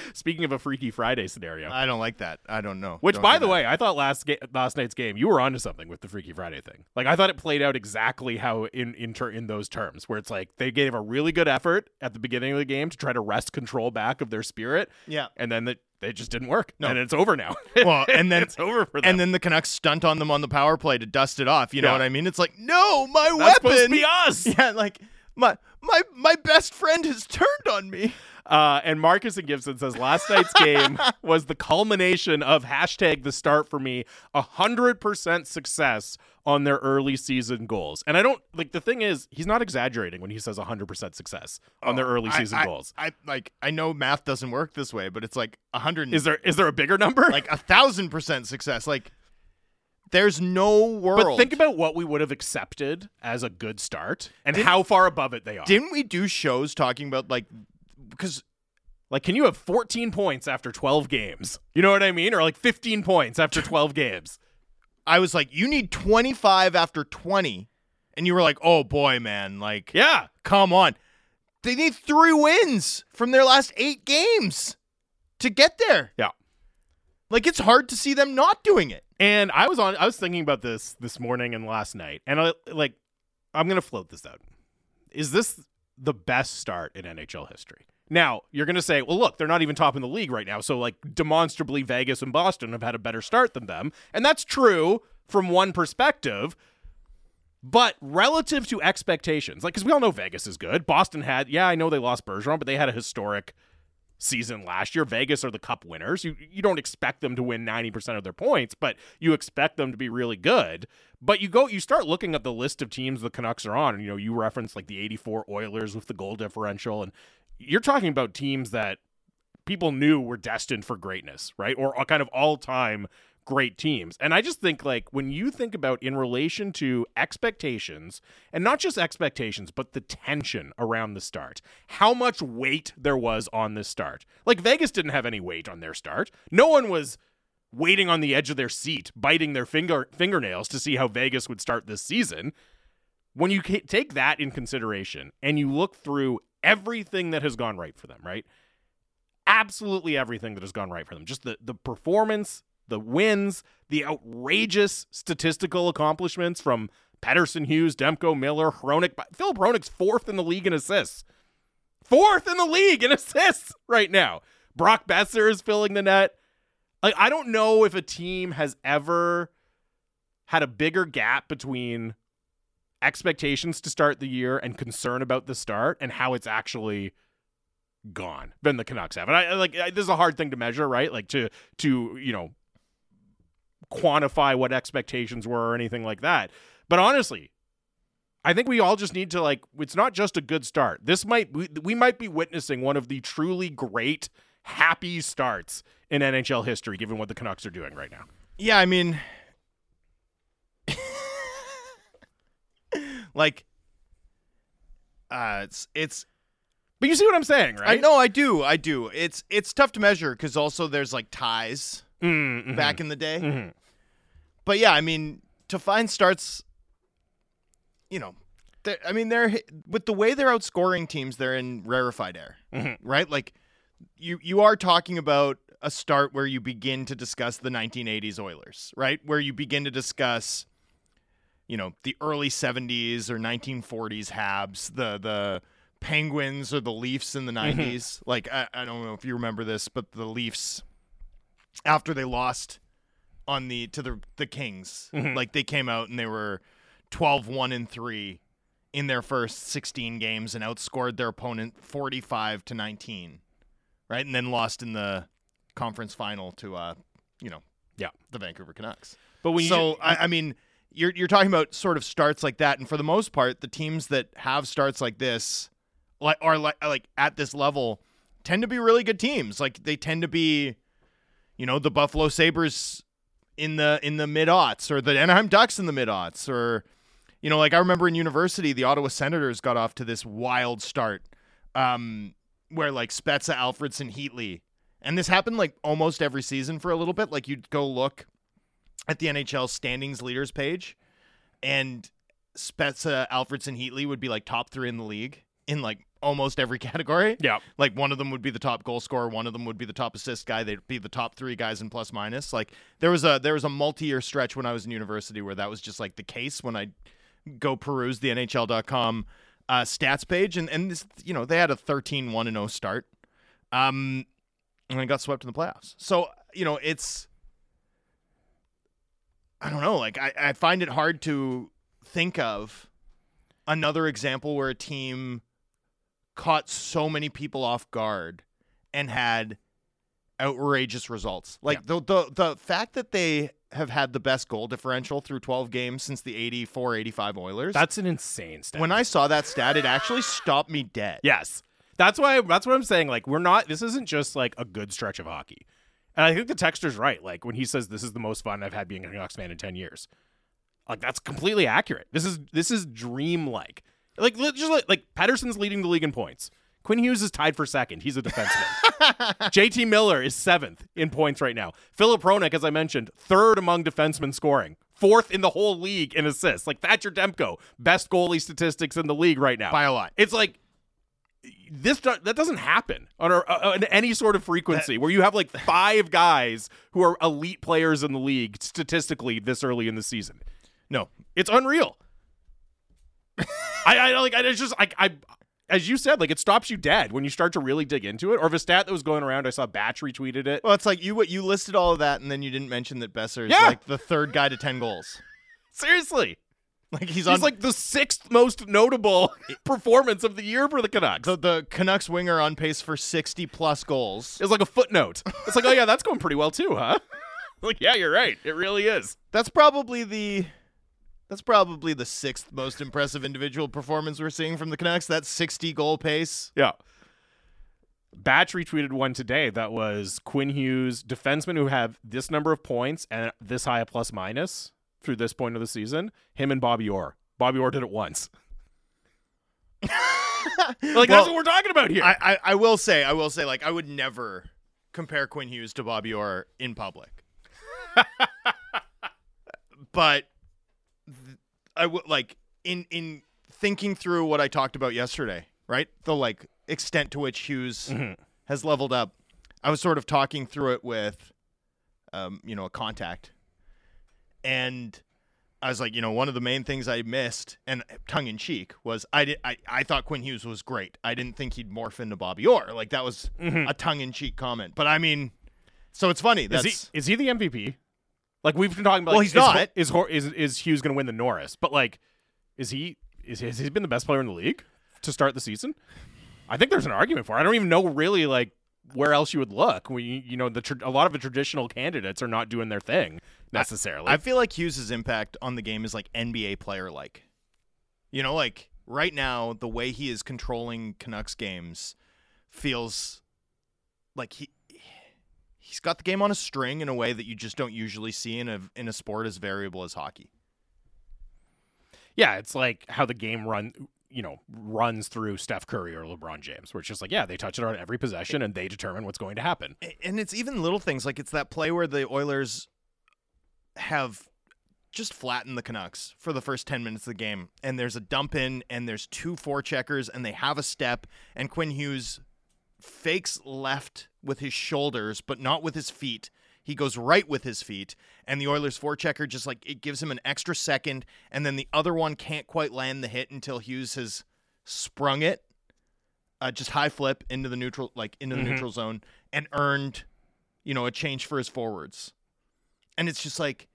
Speaking of a Freaky Friday scenario. I don't like that. I don't know. Which, Don't by the that. way, I thought last ga- last night's game you were onto something with the Freaky Friday thing. Like I thought it played out exactly how in in ter- in those terms, where it's like they gave a really good effort at the beginning of the game to try to wrest control back of their spirit, yeah. and then it they just didn't work, No. and it's over now. Well, and then it's over for them. and then the Canucks stunt on them on the power play to dust it off. You know Yeah. what I mean? It's like, no, my that's supposed to weapon. be us. yeah, like my my my best friend has turned on me. Uh, and Marcus and Gibson says last night's game was the culmination of hashtag the start for me, a hundred percent success on their early season goals. And I don't like the thing is he's not exaggerating when he says a hundred percent success on their early Oh, I- season I, goals. I, like I know math doesn't work this way, but it's like a hundred Is there is there a bigger number? like a thousand percent success. Like there's no world. but think about what we would have accepted as a good start and how far above it they are. didn't we do shows talking about like because like, can you have 14 points after 12 games? You know what I mean? Or like 15 points after 12 games? I was like, you need 25 after 20, and you were like, oh boy, man, like Yeah. Come on. They need three wins from their last eight games to get there. Yeah. Like it's hard to see them not doing it. And I was on I was thinking about this this morning and last night. And I like I'm going to float this out. Is this the best start in NHL history? Now, you're going to say, "Well, look, they're not even top in the league right now." So like demonstrably Vegas and Boston have had a better start than them. And that's true from one perspective. But relative to expectations, like because we all know Vegas is good. Boston had, yeah, I know they lost Bergeron, but they had a historic season last year. Vegas are the cup winners. You you don't expect them to win 90% of their points, but you expect them to be really good. But you go you start looking at the list of teams the Canucks are on, and you know, you reference like the 84 Oilers with the goal differential and you're talking about teams that people knew were destined for greatness, right? Or kind of all-time great teams. And I just think like when you think about in relation to expectations and not just expectations but the tension around the start. How much weight there was on this start. Like Vegas didn't have any weight on their start. No one was waiting on the edge of their seat, biting their finger fingernails to see how Vegas would start this season. When you take that in consideration and you look through everything that has gone right for them, right? Absolutely everything that has gone right for them. Just the the performance, the wins, the outrageous statistical accomplishments from Pettersson, Hughes, Demko, Miller, Hronek. Phil Hronek's fourth in the league in assists. Fourth in the league in assists right now. Brock Boeser is filling the net. Like I don't know if a team has ever had a bigger gap between expectations to start the year and concern about the start and how it's actually gone than the Canucks have. And I like I, this is a hard thing to measure, right? Like to to you know quantify what expectations were or anything like that. But honestly, I think we all just need to like it's not just a good start. This might we, we might be witnessing one of the truly great happy starts in NHL history given what the Canucks are doing right now. Yeah, I mean, like, uh, it's it's. But you see what I'm saying, right? I know, I do, I do. It's it's tough to measure because also there's like ties Mm, mhm. back in the day. Mhm. But yeah, I mean, to find starts, you know, I mean, they're with the way they're outscoring teams, they're in rarefied air, Mhm. right? Like, you you are talking about a start where you begin to discuss the 1980s Oilers, right? Where you begin to discuss, you know, the early 70s or 1940s Habs, the the Penguins or the Leafs in the 90s. Like, I, I don't know if you remember this, but the Leafs after they lost on the to the the Kings. Like they came out and they were 12-1 and 3 in their first 16 games and outscored their opponent 45 to 19. Right? And then lost in the conference final to uh, you know, Yeah. the Vancouver Canucks. But when you so I, I mean, you're you're talking about sort of starts like that, and for the most part, the teams that have starts like this, like are like like at this level, tend to be really good teams. Like they tend to be, you know, the Buffalo Sabres in the in the mid aughts, or the Anaheim Ducks in the mid aughts, or you know, like I remember in university, the Ottawa Senators got off to this wild start, um, where like Spezza, Alfredsson, Heatley, and this happened like almost every season for a little bit. Like you'd go look at the NHL standings leaders page, and Spezza, Alfredsson, Heatley would be like top three in the league in like almost every category. Yeah. Like one of them would be the top goal scorer, one of them would be the top assist guy. They'd be the top three guys in plus minus. Like there was a there was a multi year stretch when I was in university where that was just like the case when I go peruse the NHL.com uh, stats page and and this you know they had a 13 1 and 0 start. Um and they got swept in the playoffs. So, you know, it's I don't know, like I, I find it hard to think of another example where a team caught so many people off guard and had outrageous results. Like the, the the fact that they have had the best goal differential through 12 games since the 84-85 Oilers. that's an insane stat. when I saw that stat, it actually stopped me dead. Yes. That's why that's what I'm saying. Like, we're not this isn't just like a good stretch of hockey. And I think the texter's right. Like when he says this is the most fun I've had being a Canucks fan in ten years. Like that's completely accurate. This is this is dream like. Like just like, like Pettersson's leading the league in points. Quinn Hughes is tied for second. He's a defenseman. JT Miller is seventh in points right now. Philip Hronek, as I mentioned, third among defensemen scoring. Fourth in the whole league in assists. Like Thatcher Demko, best goalie statistics in the league right now. By a lot. It's like this do- that doesn't happen on, a, on any sort of frequency where you have like five guys who are elite players in the league statistically this early in the season. No. It's unreal. I, I like I it's just I, I as you said like it stops you dead when you start to really dig into it. Or if a stat that was going around, I saw Batch retweeted it. Well, it's like you what you listed all of that and then you didn't mention that Boeser is Yeah. like the third guy to 10 goals. Seriously, Like he's, he's on like the sixth most notable performance of the year for the Canucks. the, the Canucks winger on pace for 60 plus goals. It's like a footnote. It's like, oh yeah, that's going pretty well too, huh? like, yeah, you're right. It really is. That's probably the that's probably the sixth most impressive individual performance we're seeing from the Canucks. That 60 goal pace. Yeah. Batch retweeted one today that was Quinn Hughes, defensemen who have this number of points and this high a plus minus through this point of the season. Him and Bobby Orr. Bobby Orr did it once. like that's what we're talking about here. I, I I will say I will say like I would never compare Quinn Hughes to Bobby Orr in public. but th- I would like in in thinking through what I talked about yesterday, right? The like extent to which Hughes has leveled up. I was sort of talking through it with, um, you know, a contact, and I was like, you know, one of the main things I missed, and tongue in cheek, was I did I, I thought Quinn Hughes was great. I didn't think he'd morph into Bobby Orr. Like that was mm-hmm. a tongue in cheek comment. But I mean, so it's funny. Is he is he the MVP? Like we've been talking about. Well, like, he's is not. Is is is Hughes going to win the Norris? But like, is he is has he been the best player in the league to start the season? I think there's an argument for. it. I don't even know really like where else you would look. We you know the tr- a lot of the traditional candidates are not doing their thing necessarily. I feel like Hughes's impact on the game is like NBA player like. You know, like right now, the way he is controlling Canucks games feels like he he's got the game on a string in a way that you just don't usually see in a in a sport as variable as hockey. yeah, it's like how the game run you know runs through Steph Curry or LeBron James, where it's just like yeah, they touch it on every possession and they determine what's going to happen. And it's even little things like it's that play where the Oilers have just flattened the Canucks for the first 10 minutes of the game. And there's a dump in, and there's two four checkers, and they have a step. And Quinn Hughes fakes left with his shoulders, but not with his feet. He goes right with his feet, and the Oilers forechecker just like it gives him an extra second, and then the other one can't quite land the hit until Hughes has sprung it, uh, just high flip into the neutral, like into the neutral zone, and earned, you know, a change for his forwards. And it's just like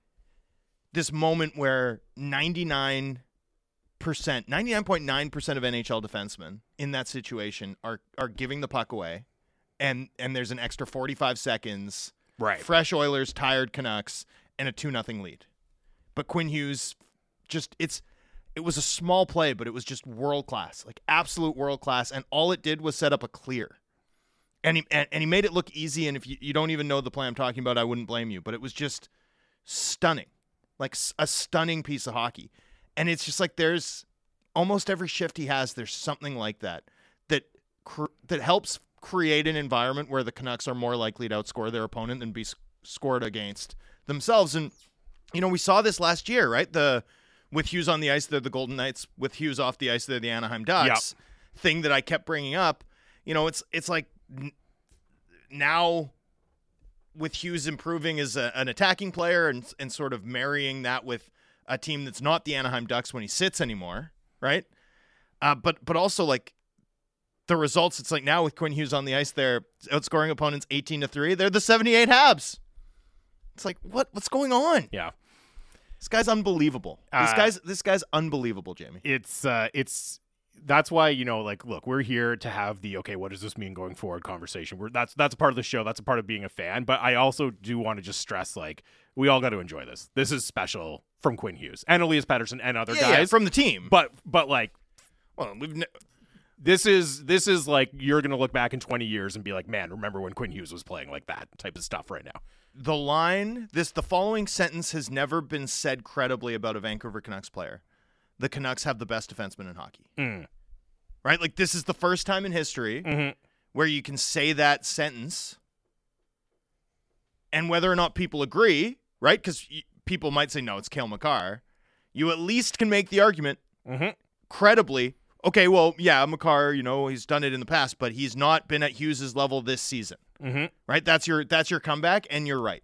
this moment where 99 percent, 99.9% of NHL defensemen in that situation are are giving the puck away, and and there's an extra 45 seconds Right. fresh Oilers, tired Canucks, and a two nothing lead. But Quinn Hughes, just it's it was a small play, but it was just world class, like absolute world class, and all it did was set up a clear. And he and, and he made it look easy. And if you, you don't even know the play I'm talking about, I wouldn't blame you. But it was just stunning, like a stunning piece of hockey. And it's just like there's almost every shift he has, there's something like that that that helps create an environment where the Canucks are more likely to outscore their opponent than be scored against themselves. And you know, we saw this last year, right? The with Hughes on the ice, they're the Golden Knights. With Hughes off the ice, they're the Anaheim Ducks. Thing that I kept bringing up. You know, it's it's like n- now with Hughes improving as a, an attacking player and and sort of marrying that with a team that's not the Anaheim Ducks when he sits anymore, right? Uh, but but also like the results. It's like now with Quinn Hughes on the ice, they're outscoring opponents eighteen to three. They're the seventy eight Habs. It's like what what's going on? Yeah. This guy's unbelievable. This Uh, guy's this guy's unbelievable, Jamie. it's uh it's that's why you know like look we're here to have the okay what does this mean going forward conversation we're that's that's a part of the show that's a part of being a fan but i also do want to just stress like we all got to enjoy this this is special from quinn hughes and elias pettersson and other Yeah, yeah, guys from the team. but but like well, we've ne- this is this is like you're gonna look back in 20 years and be like man remember when quinn hughes was playing like that type of stuff right now the line this the following sentence has never been said credibly about a Vancouver Canucks player. The Canucks have the best defenseman in hockey. Mm. Right? Like this is the first time in history Mhm. where you can say that sentence and whether or not people agree, right? Cuz people might say no, it's Cale Makar. You at least can make the argument Mhm. credibly. Okay, well, yeah, Makar, you know, he's done it in the past, but he's not been at Hughes's level this season. Mhm. Right? That's your that's your comeback and you're right.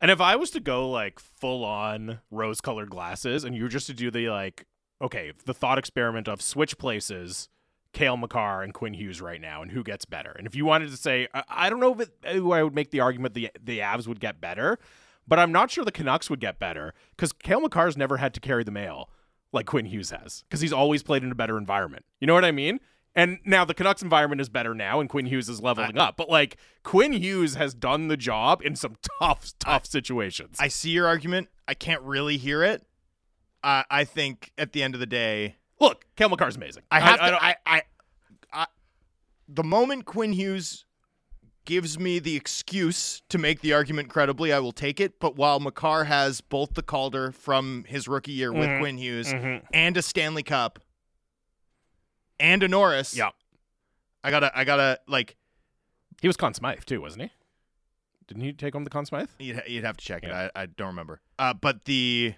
And if I was to go like full on rose colored glasses and you were just to do the like, okay, the thought experiment of switch places, Cale Makar and Quinn Hughes right now, and who gets better. And if you wanted to say, I, I don't know if it, I would make the argument the the Avs would get better, but I'm not sure the Canucks would get better because Cale Makar's never had to carry the mail like Quinn Hughes has because he's always played in a better environment. You know what I mean? And now the Canucks environment is better now, and Quinn Hughes is leveling up. But like Quinn Hughes has done the job in some tough, tough situations. I see your argument. I can't really hear it. I I think at the end of the day, Look, Cale Makar's amazing. I have I, to. I, I, I, the moment Quinn Hughes gives me the excuse to make the argument credibly, I will take it. But while Makar has both the Calder from his rookie year with Mhm. Quinn Hughes Mhm. and a Stanley Cup and a Norris, yeah, I gotta, I gotta like. he was Conn Smythe too, wasn't he? Didn't he take home the Conn Smythe? You'd, you'd have to check it. I, I don't remember. Uh, but the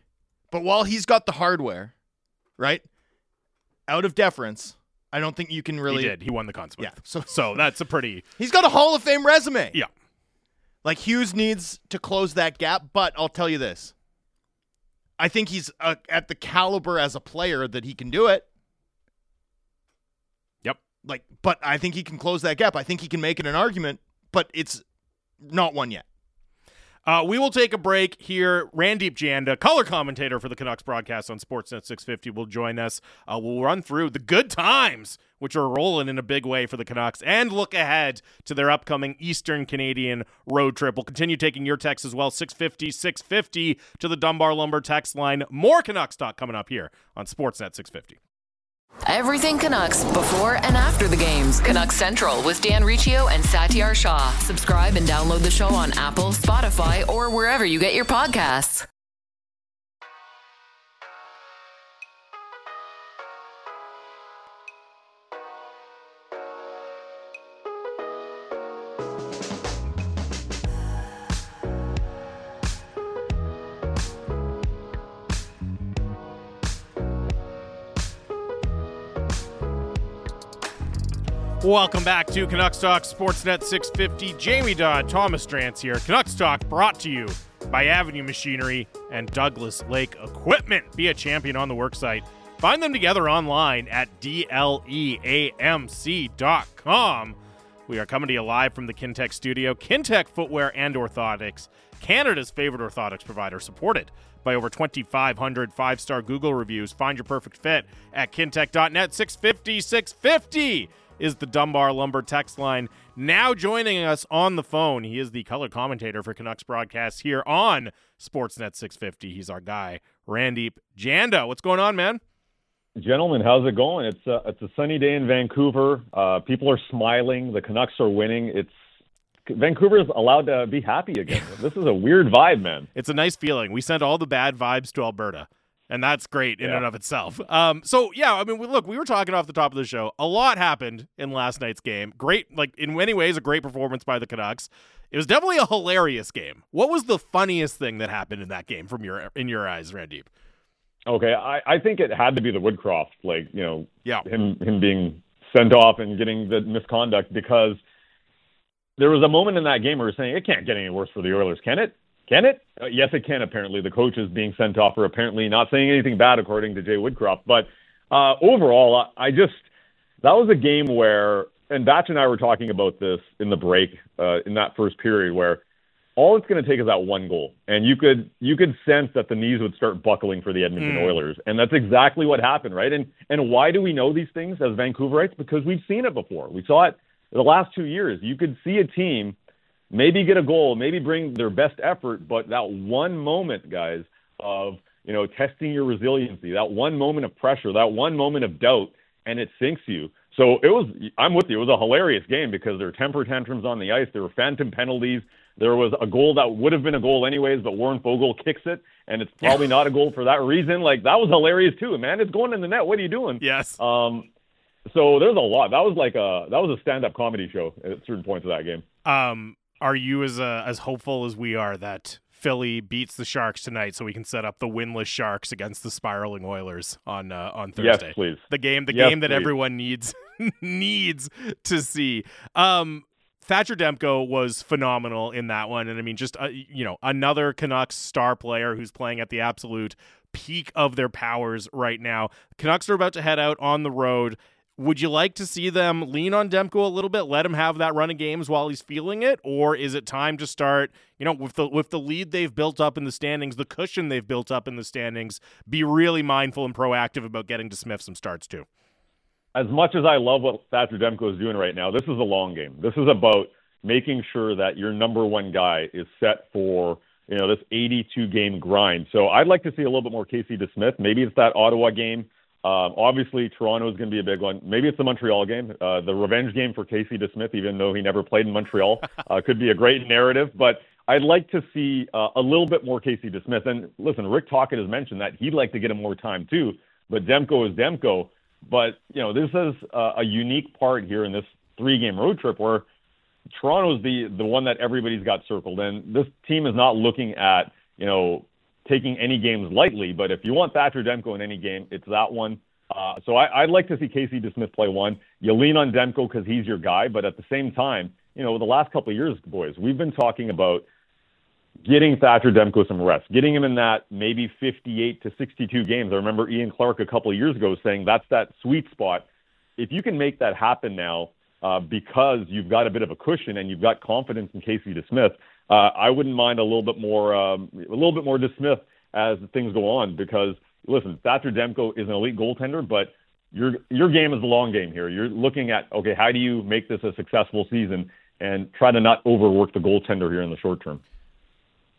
but while he's got the hardware, right? Out of deference, I don't think you can really. He did. He won the Conn Smythe. Yeah. So So that's a pretty he's got a Hall of Fame resume. yeah. Like Hughes needs to close that gap, but I'll tell you this. I think he's uh, at the caliber as a player that he can do it. Yep. Like, but I think he can close that gap. I think he can make it an argument, but it's not one yet. Uh, we will take a break here. Randip Janda, color commentator for the Canucks broadcast on Sportsnet 650, will join us. Uh, we'll run through the good times, which are rolling in a big way for the Canucks, and look ahead to their upcoming Eastern Canadian road trip. We'll continue taking your texts as well 650 650 to the Dunbar Lumber text line. More Canucks talk coming up here on Sportsnet 650. Everything Canucks before and after the games. Canucks Central with Dan Riccio and Satiar Shah. Subscribe and download the show on Apple, Spotify, or wherever you get your podcasts. Welcome back to Canucks Talk Sportsnet 650. Jamie Dodd, Thomas Drance here. Canucks Talk brought to you by Avenue Machinery and Douglas Lake Equipment. Be a champion on the worksite. Find them together online at dleamc.com. We are coming to you live from the Kintec studio. Kintec Footwear and Orthotics, Canada's favorite orthotics provider, supported by over 2,500 five star Google reviews. Find your perfect fit at kintec.net. 650 650 is the Dunbar Lumber text line. Now joining us on the phone, he is the color commentator for Canucks broadcast here on Sportsnet 650. He's our guy, Randip Janda. What's going on, man? Gentlemen, how's it going? It's a, it's a sunny day in Vancouver. Uh, people are smiling. The Canucks are winning. It's Vancouver's allowed to be happy again. this is a weird vibe, man. It's a nice feeling. We sent all the bad vibes to Alberta, and that's great in Yeah. and of itself. Um, so yeah, I mean, we, look, we were talking off the top of the show. A lot happened in last night's game. Great, like in many ways, a great performance by the Canucks. It was definitely a hilarious game. What was the funniest thing that happened in that game from your in your eyes, Randip? Okay, I, I think it had to be the Woodcroft, like you know, Yeah. him him being sent off and getting the misconduct because there was a moment in that game where we we're saying it can't get any worse for the Oilers, can it? Can it? Uh, yes, it can. Apparently, the coach is being sent off for apparently not saying anything bad, according to Jay Woodcroft. But uh, overall, I, I just that was a game where, and Batch and I were talking about this in the break uh, in that first period, where all it's going to take is that one goal, and you could you could sense that the knees would start buckling for the Edmonton Mm. Oilers, and that's exactly what happened, right? And and why do we know these things as Vancouverites? Because we've seen it before. We saw it the last two years. You could see a team maybe get a goal, maybe bring their best effort, but that one moment, guys, of you know testing your resiliency, that one moment of pressure, that one moment of doubt, and it sinks you. So it was. I'm with you. It was a hilarious game because there were temper tantrums on the ice. There were phantom penalties. There was a goal that would have been a goal anyways, but Warren Foegele kicks it, and it's probably not a goal for that reason. Like that was hilarious too, man. It's going in the net. What are you doing? Yes. Um, so there's a lot. That was like a that was a stand-up comedy show at certain points of that game. Um, are you as uh, as hopeful as we are that Philly beats the Sharks tonight, so we can set up the winless Sharks against the spiraling Oilers on uh, on Thursday? Yes, please. The game, the Yes, game that please. everyone needs needs to see. Um, Thatcher Demko was phenomenal in that one, and I mean, just uh, you know, another Canucks star player who's playing at the absolute peak of their powers right now. Canucks are about to head out on the road. Would you like to see them lean on Demko a little bit, let him have that run of games while he's feeling it, or is it time to start? You know, with the with the lead they've built up in the standings, the cushion they've built up in the standings, be really mindful and proactive about getting DeSmith some starts too. as much as I love what Thatcher Demko is doing right now, this is a long game. This is about making sure that your number one guy is set for you know this 82 game grind. So I'd like to see a little bit more Casey DeSmith. Maybe it's that Ottawa game. Um, obviously, Toronto is going to be a big one. Maybe it's the Montreal game, uh, the revenge game for Casey DeSmith, even though he never played in Montreal. Uh, could be a great narrative, but I'd like to see uh, a little bit more Casey DeSmith. And listen, Rick Tocchet has mentioned that he'd like to get him more time too. But Demko is Demko. But you know, this is uh, a unique part here in this three-game road trip where Toronto's the the one that everybody's got circled, and this team is not looking at you know taking any games lightly. But if you want Thatcher Demko in any game, it's that one. Uh, so I, I'd like to see Casey DeSmith play one. You lean on Demko because he's your guy, but at the same time, you know, the last couple of years, boys, we've been talking about getting Thatcher Demko some rest, getting him in that maybe 58 to 62 games. I remember Ian Clark a couple of years ago saying that's that sweet spot. If you can make that happen now, uh, because you've got a bit of a cushion and you've got confidence in Casey DeSmith, uh, I wouldn't mind a little bit more, um, a little bit more DeSmith as things go on. Because listen, Thatcher Demko is an elite goaltender, but your your game is the long game here. You're looking at okay, how do you make this a successful season and try to not overwork the goaltender here in the short term.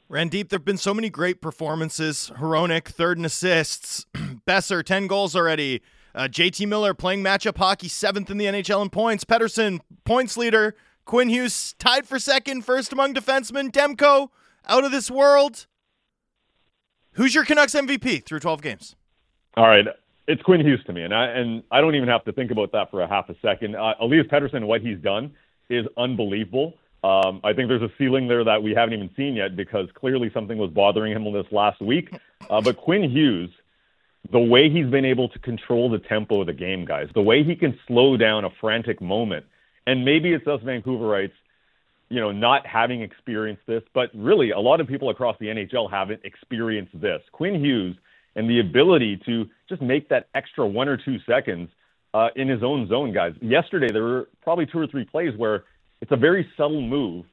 Randip, there have been so many great performances. Hronek, third in assists. Boeser, 10 goals already. Uh, JT Miller playing matchup hockey, seventh in the NHL in points. Pettersson, points leader. Quinn Hughes tied for second, first among defensemen. Demko, out of this world. Who's your Canucks MVP through 12 games? All right. It's Quinn Hughes to me, and I and I don't even have to think about that for a half a second. Uh, Elias Pettersson, what he's done is unbelievable. Um, I think there's a ceiling there that we haven't even seen yet because clearly something was bothering him on this last week. Uh, but Quinn Hughes, the way he's been able to control the tempo of the game, guys, the way he can slow down a frantic moment, and maybe it's us Vancouverites, you know, not having experienced this, but really a lot of people across the NHL haven't experienced this. Quinn Hughes and the ability to just make that extra one or two seconds uh, in his own zone, guys. Yesterday there were probably two or three plays where it's a very subtle move,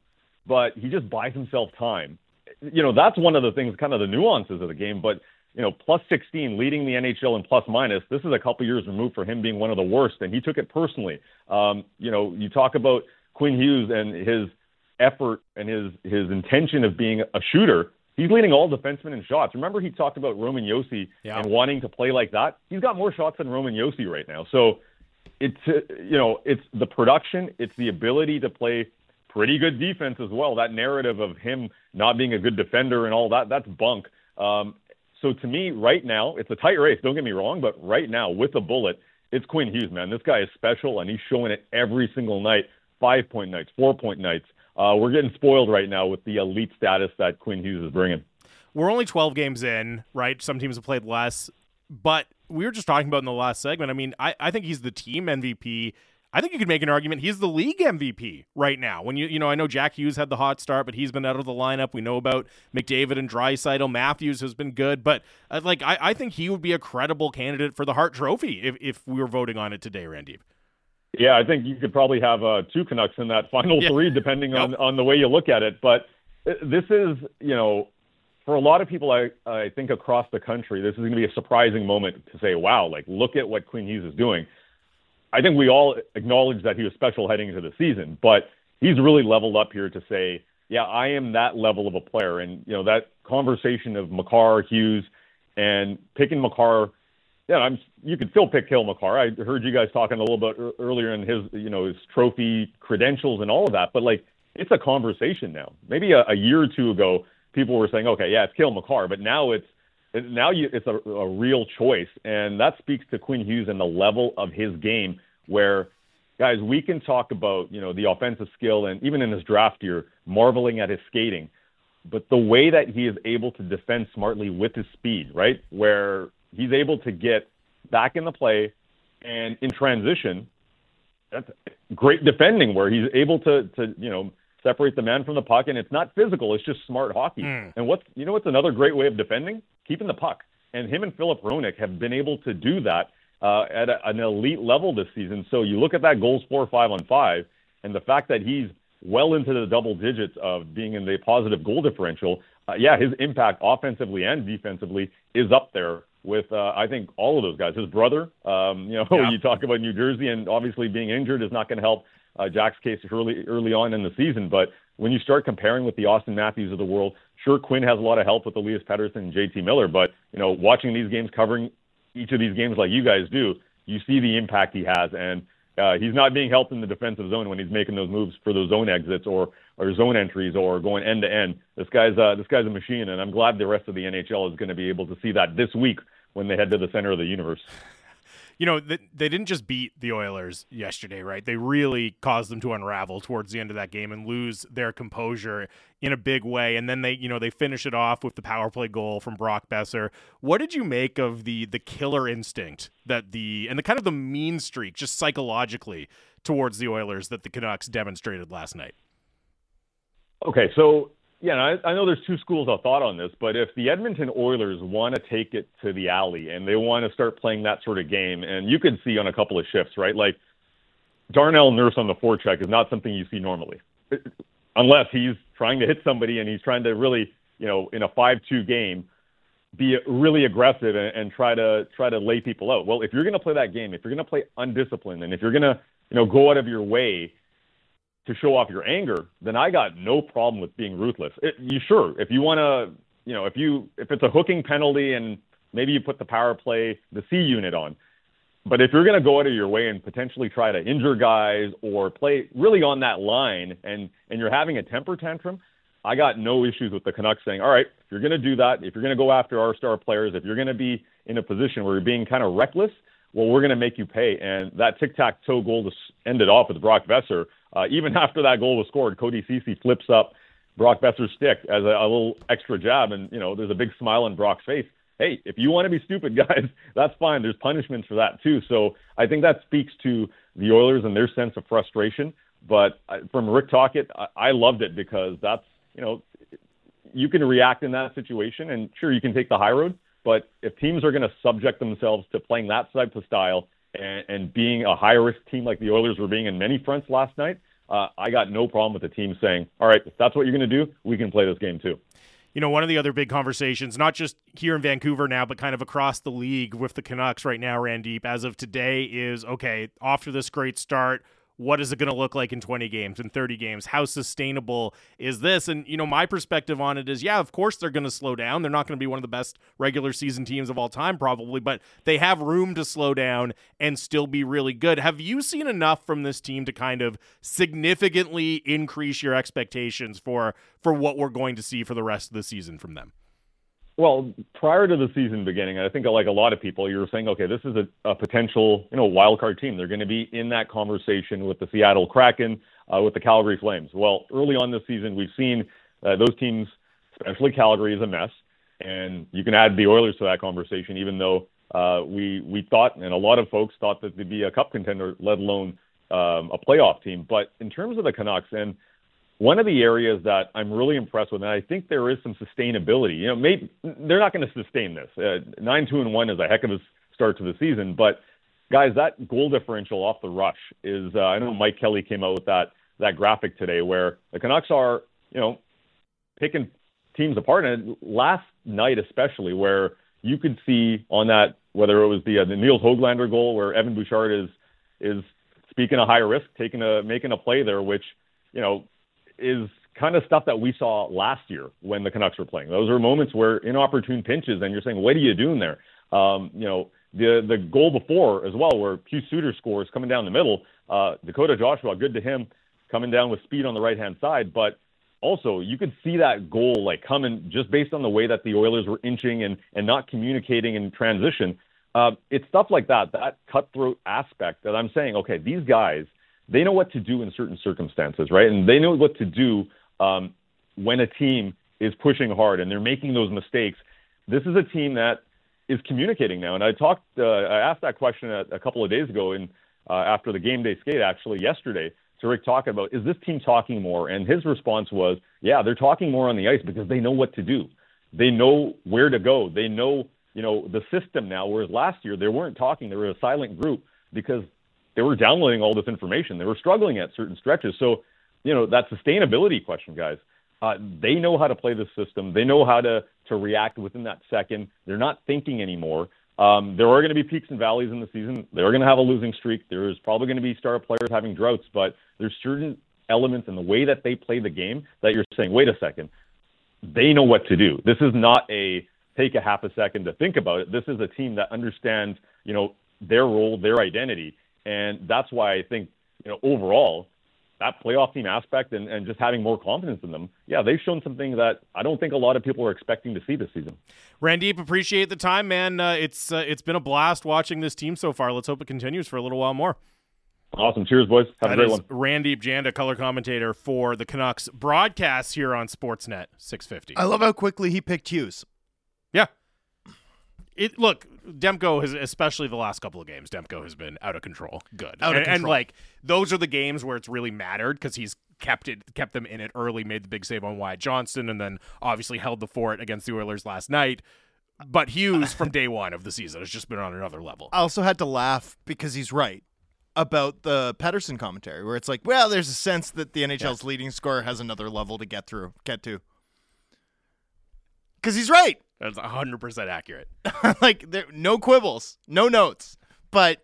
but he just buys himself time. You know, that's one of the things, kind of the nuances of the game. But you know, plus 16, leading the NHL in plus minus. This is a couple years removed for him being one of the worst, and he took it personally. Um, you know, you talk about Quinn Hughes and his effort and his his intention of being a shooter. He's leading all defensemen in shots. Remember, he talked about Roman Josi yeah. and wanting to play like that. He's got more shots than Roman Josi right now. So it's you know it's the production, it's the ability to play pretty good defense as well. That narrative of him not being a good defender and all that that's bunk. Um, so to me, right now, it's a tight race. Don't get me wrong, but right now with a bullet, it's Quinn Hughes, man. This guy is special, and he's showing it every single night. Five point nights, four point nights. Uh, we're getting spoiled right now with the elite status that Quinn Hughes is bringing. We're only 12 games in, right? Some teams have played less, but we were just talking about in the last segment. I mean, I, I think he's the team MVP. I think you could make an argument he's the league MVP right now. When you you know, I know Jack Hughes had the hot start, but he's been out of the lineup. We know about McDavid and Draisaitl. Matthews has been good, but uh, like I, I think he would be a credible candidate for the Hart Trophy if if we were voting on it today, Randy. Yeah, I think you could probably have uh, two Canucks in that final yeah. three, depending yep. on on the way you look at it. But uh, this is, you know, for a lot of people, I, I think across the country, this is going to be a surprising moment to say, wow, like look at what Quinn Hughes is doing. I think we all acknowledge that he was special heading into the season, but he's really leveled up here to say, yeah, I am that level of a player. And, you know, that conversation of Makar, Hughes, and picking Makar, yeah, I'm, you could still pick Cale Makar. I heard you guys talking a little bit earlier in his, you know, his trophy credentials and all of that, but like, it's a conversation now. Maybe a, a year or two ago, people were saying, okay, yeah, it's Cale Makar, but now it's now you, it's a, a real choice, and that speaks to Quinn Hughes and the level of his game. Where, guys, we can talk about you know the offensive skill, and even in his draft year, marveling at his skating, but the way that he is able to defend smartly with his speed, right, where he's able to get back in the play and in transition, that's great defending, where he's able to to you know separate the man from the puck, and it's not physical. It's just smart hockey. Mm. And what's you know what's another great way of defending? Keeping the puck. And him and Philip Hronek have been able to do that uh, at a, an elite level this season. So you look at that goals for five on five, and the fact that he's well into the double digits of being in the positive goal differential. Uh, yeah, his impact offensively and defensively is up there with uh, I think all of those guys. His brother, um, you know, yeah. you talk about New Jersey, and obviously being injured is not going to help uh, Jack's case early early on in the season. But when you start comparing with the Auston Matthews of the world, sure Quinn has a lot of help with Elias Pettersson and JT Miller, but you know watching these games, covering each of these games like you guys do, you see the impact he has, and uh, he's not being helped in the defensive zone when he's making those moves for those zone exits or or zone entries or going end to end. This guy's uh, this guy's a machine, and I'm glad the rest of the NHL is going to be able to see that this week when they head to the center of the universe. You know, they, they didn't just beat the Oilers yesterday, right? They really caused them to unravel towards the end of that game and lose their composure in a big way. And then they, you know, they finish it off with the power play goal from Brock Boeser. What did you make of the the killer instinct that the and the kind of the mean streak just psychologically towards the Oilers that the Canucks demonstrated last night? Okay, so yeah, I, I know there's two schools of thought on this, but if the Edmonton Oilers want to take it to the alley and they want to start playing that sort of game, and you could see on a couple of shifts, right? Like Darnell Nurse on the forecheck is not something you see normally, unless he's trying to hit somebody and he's trying to really, you know, in a five-two game, be really aggressive and, and try to try to lay people out. Well, if you're going to play that game, if you're going to play undisciplined, and if you're going to, you know, go out of your way to show off your anger, then I got no problem with being ruthless. It, you sure if you want to, you know, if you if it's a hooking penalty and maybe you put the power play the C unit on. But if you're going to go out of your way and potentially try to injure guys or play really on that line and and you're having a temper tantrum, I got no issues with the Canucks saying, "All right, if you're going to do that, if you're going to go after our star players, if you're going to be in a position where you're being kind of reckless, well, we're going to make you pay." And that tic-tac-toe goal to end it off with Brock Boeser uh, even after that goal was scored, Cody Ceci flips up Brock Boeser's stick as a, a little extra jab, and you know there's a big smile on Brock's face. Hey, if you want to be stupid, guys, that's fine. There's punishments for that too. So I think that speaks to the Oilers and their sense of frustration. But from Rick Tocchet, I, I loved it because that's you know you can react in that situation, and sure you can take the high road. But if teams are going to subject themselves to playing that type of style and, and being a high risk team like the Oilers were being in many fronts last night, uh, I got no problem with the team saying, all right, if that's what you're going to do, we can play this game too. You know, one of the other big conversations, not just here in Vancouver now, but kind of across the league with the Canucks right now, Randip, as of today, is okay, after this great start, what is it going to look like in 20 games in 30 games? How sustainable is this? And you know my perspective on it is yeah of course they're going to slow down. They're not going to be one of the best regular season teams of all time probably but they have room to slow down and still be really good. Have you seen enough from this team to kind of significantly increase your expectations for for what we're going to see for the rest of the season from them well, prior to the season beginning, I think like a lot of people, you were saying, okay, this is a, a potential, you know, wild card team. They're going to be in that conversation with the Seattle Kraken, uh, with the Calgary Flames. Well, early on this season, we've seen uh, those teams, especially Calgary, is a mess, and you can add the Oilers to that conversation, even though uh, we we thought, and a lot of folks thought that they'd be a Cup contender, let alone um, a playoff team. But in terms of the Canucks and one of the areas that I'm really impressed with, and I think there is some sustainability. You know, maybe they're not going to sustain this. Uh, nine two and one is a heck of a start to the season, but guys, that goal differential off the rush is. Uh, I know Mike Kelly came out with that that graphic today where the Canucks are, you know, picking teams apart. And last night, especially, where you could see on that whether it was the uh, the Hoglander goal where Evan Bouchard is is speaking a high risk, taking a making a play there, which you know is kind of stuff that we saw last year when the Canucks were playing. Those are moments where inopportune pinches, and you're saying, what are you doing there? Um, you know, the the goal before as well, where Pius Suter scores coming down the middle. Uh, Dakota Joshua, good to him, coming down with speed on the right hand side, but also you could see that goal like coming just based on the way that the Oilers were inching and and not communicating in transition. Uh, it's stuff like that, that cutthroat aspect that I'm saying, okay, these guys they know what to do in certain circumstances, right? And they know what to do um, when a team is pushing hard and they're making those mistakes. This is a team that is communicating now. And I talked, uh, I asked that question a, a couple of days ago, in uh, after the game day skate, actually yesterday, to Rick talking about is this team talking more? And his response was, yeah, they're talking more on the ice because they know what to do. They know where to go. They know, you know, the system now. Whereas last year they weren't talking; they were a silent group because they were downloading all this information. They were struggling at certain stretches. So, you know, that sustainability question, guys, uh, they know how to play the system. They know how to to react within that second. They're not thinking anymore. Um, there are going to be peaks and valleys in the season. They're going to have a losing streak. There's probably going to be star players having droughts, but there's certain elements in the way that they play the game that you're saying, wait a second, they know what to do. This is not a take a half a second to think about it. This is a team that understands, you know, their role, their identity, and that's why I think, you know, overall, that playoff team aspect and, and just having more confidence in them, yeah, they've shown something that I don't think a lot of people are expecting to see this season. Randip, appreciate the time, man. Uh, it's uh, it's been a blast watching this team so far. Let's hope it continues for a little while more. Awesome. Cheers, boys. Have That a great is one. Randip Janda, color commentator for the Canucks broadcasts here on Sportsnet 650. I love how quickly he picked Hughes. It look, Demko has especially the last couple of games, Demko has been out of control. Good. Out of and, and, like those are the games where it's really mattered because he's kept it kept them in it early, made the big save on Wyatt Johnston, and then obviously held the fort against the Oilers last night. But Hughes from day one of the season has just been on another level. I also had to laugh because he's right about the Pettersson commentary, where it's like, well, there's a sense that the NHL's leading scorer has another level to get through, get to. Because he's right. That's hundred percent accurate. like, there, no quibbles, no notes. But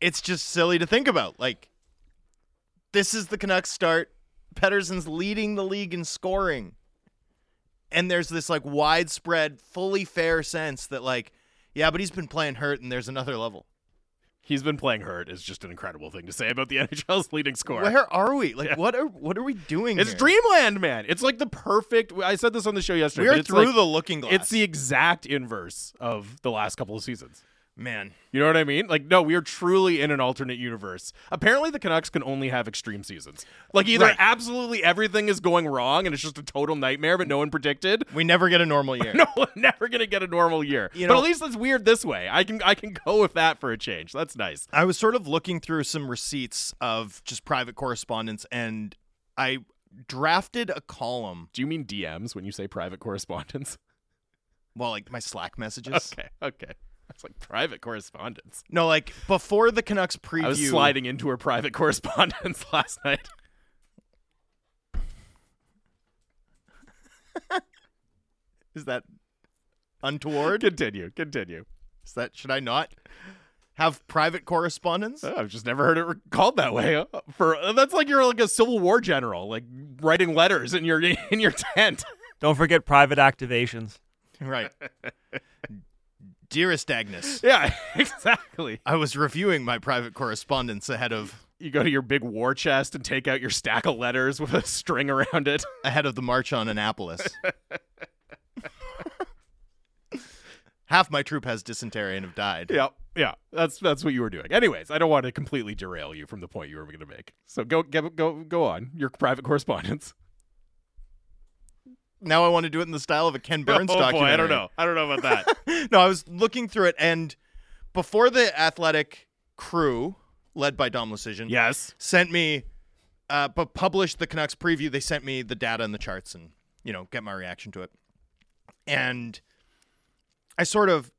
it's just silly to think about. Like, this is the Canucks start. Pettersson's leading the league in scoring. And there's this like widespread, fully fair sense that like, yeah, but he's been playing hurt and there's another level. He's been playing hurt is just an incredible thing to say about the NHL's leading scorer. Where are we? Like, what are what are we doing? It's here? dreamland, man. It's like the perfect. I said this on the show yesterday. We are through like- the looking glass. It's the exact inverse of the last couple of seasons. Man. You know what I mean? Like, no, we are truly in an alternate universe. Apparently, the Canucks can only have extreme seasons. Like, either Right. absolutely everything is going wrong and it's just a total nightmare, but no one predicted. We never get a normal year. No, we're never gonna get a normal year. You but at least it's weird this way. I can I can go with that for a change. That's nice. I was sort of looking through some receipts of just private correspondence, and I drafted a column. Do you mean DMs when you say private correspondence? Well, like my Slack messages. Okay, okay. That's like private correspondence. No, like before the Canucks preview. I was sliding into her private correspondence last night. Is that untoward? Continue, continue. Is that should I not have private correspondence? Oh, I've just never heard it re- called that way. Uh, For that's like you're like a Civil War general, like writing letters in your in your tent. Don't forget private activations. Right. Dearest Agnes, Yeah, exactly. I was reviewing my private correspondence ahead of You go to your big war chest and take out your stack of letters with a string around it. ahead of the march on Annapolis. Half my troop has dysentery and have died. Yeah, yeah. That's that's what you were doing. Anyways, I don't want to completely derail you from the point you were going to make. So go go go go on. Your private correspondence. Now I want to do it in the style of a Ken Burns oh boy, documentary. I don't know. I don't know about that. no, I was looking through it, and before the athletic crew, led by Dom Luszczyszyn, yes. sent me, uh, but published the Canucks preview. They sent me the data and the charts, and you know, get my reaction to it. And I sort of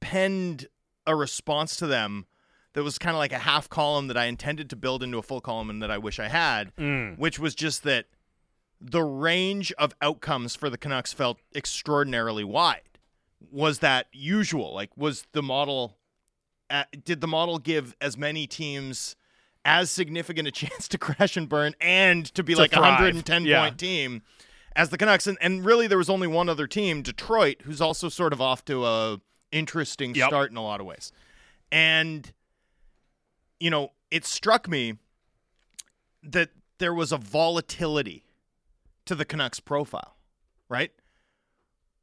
penned a response to them that was kind of like a half column that I intended to build into a full column, and that I wish I had, Mm. which was just that the range of outcomes for the Canucks felt extraordinarily wide. Was that usual? Like, was the model? Uh, did the model give as many teams as significant a chance to crash and burn and to be To like a 110 Yeah. point team as the Canucks? And, and really, there was only one other team, Detroit, who's also sort of off to a interesting Yep. start in a lot of ways. And you know, it struck me that there was a volatility to the Canucks profile, right?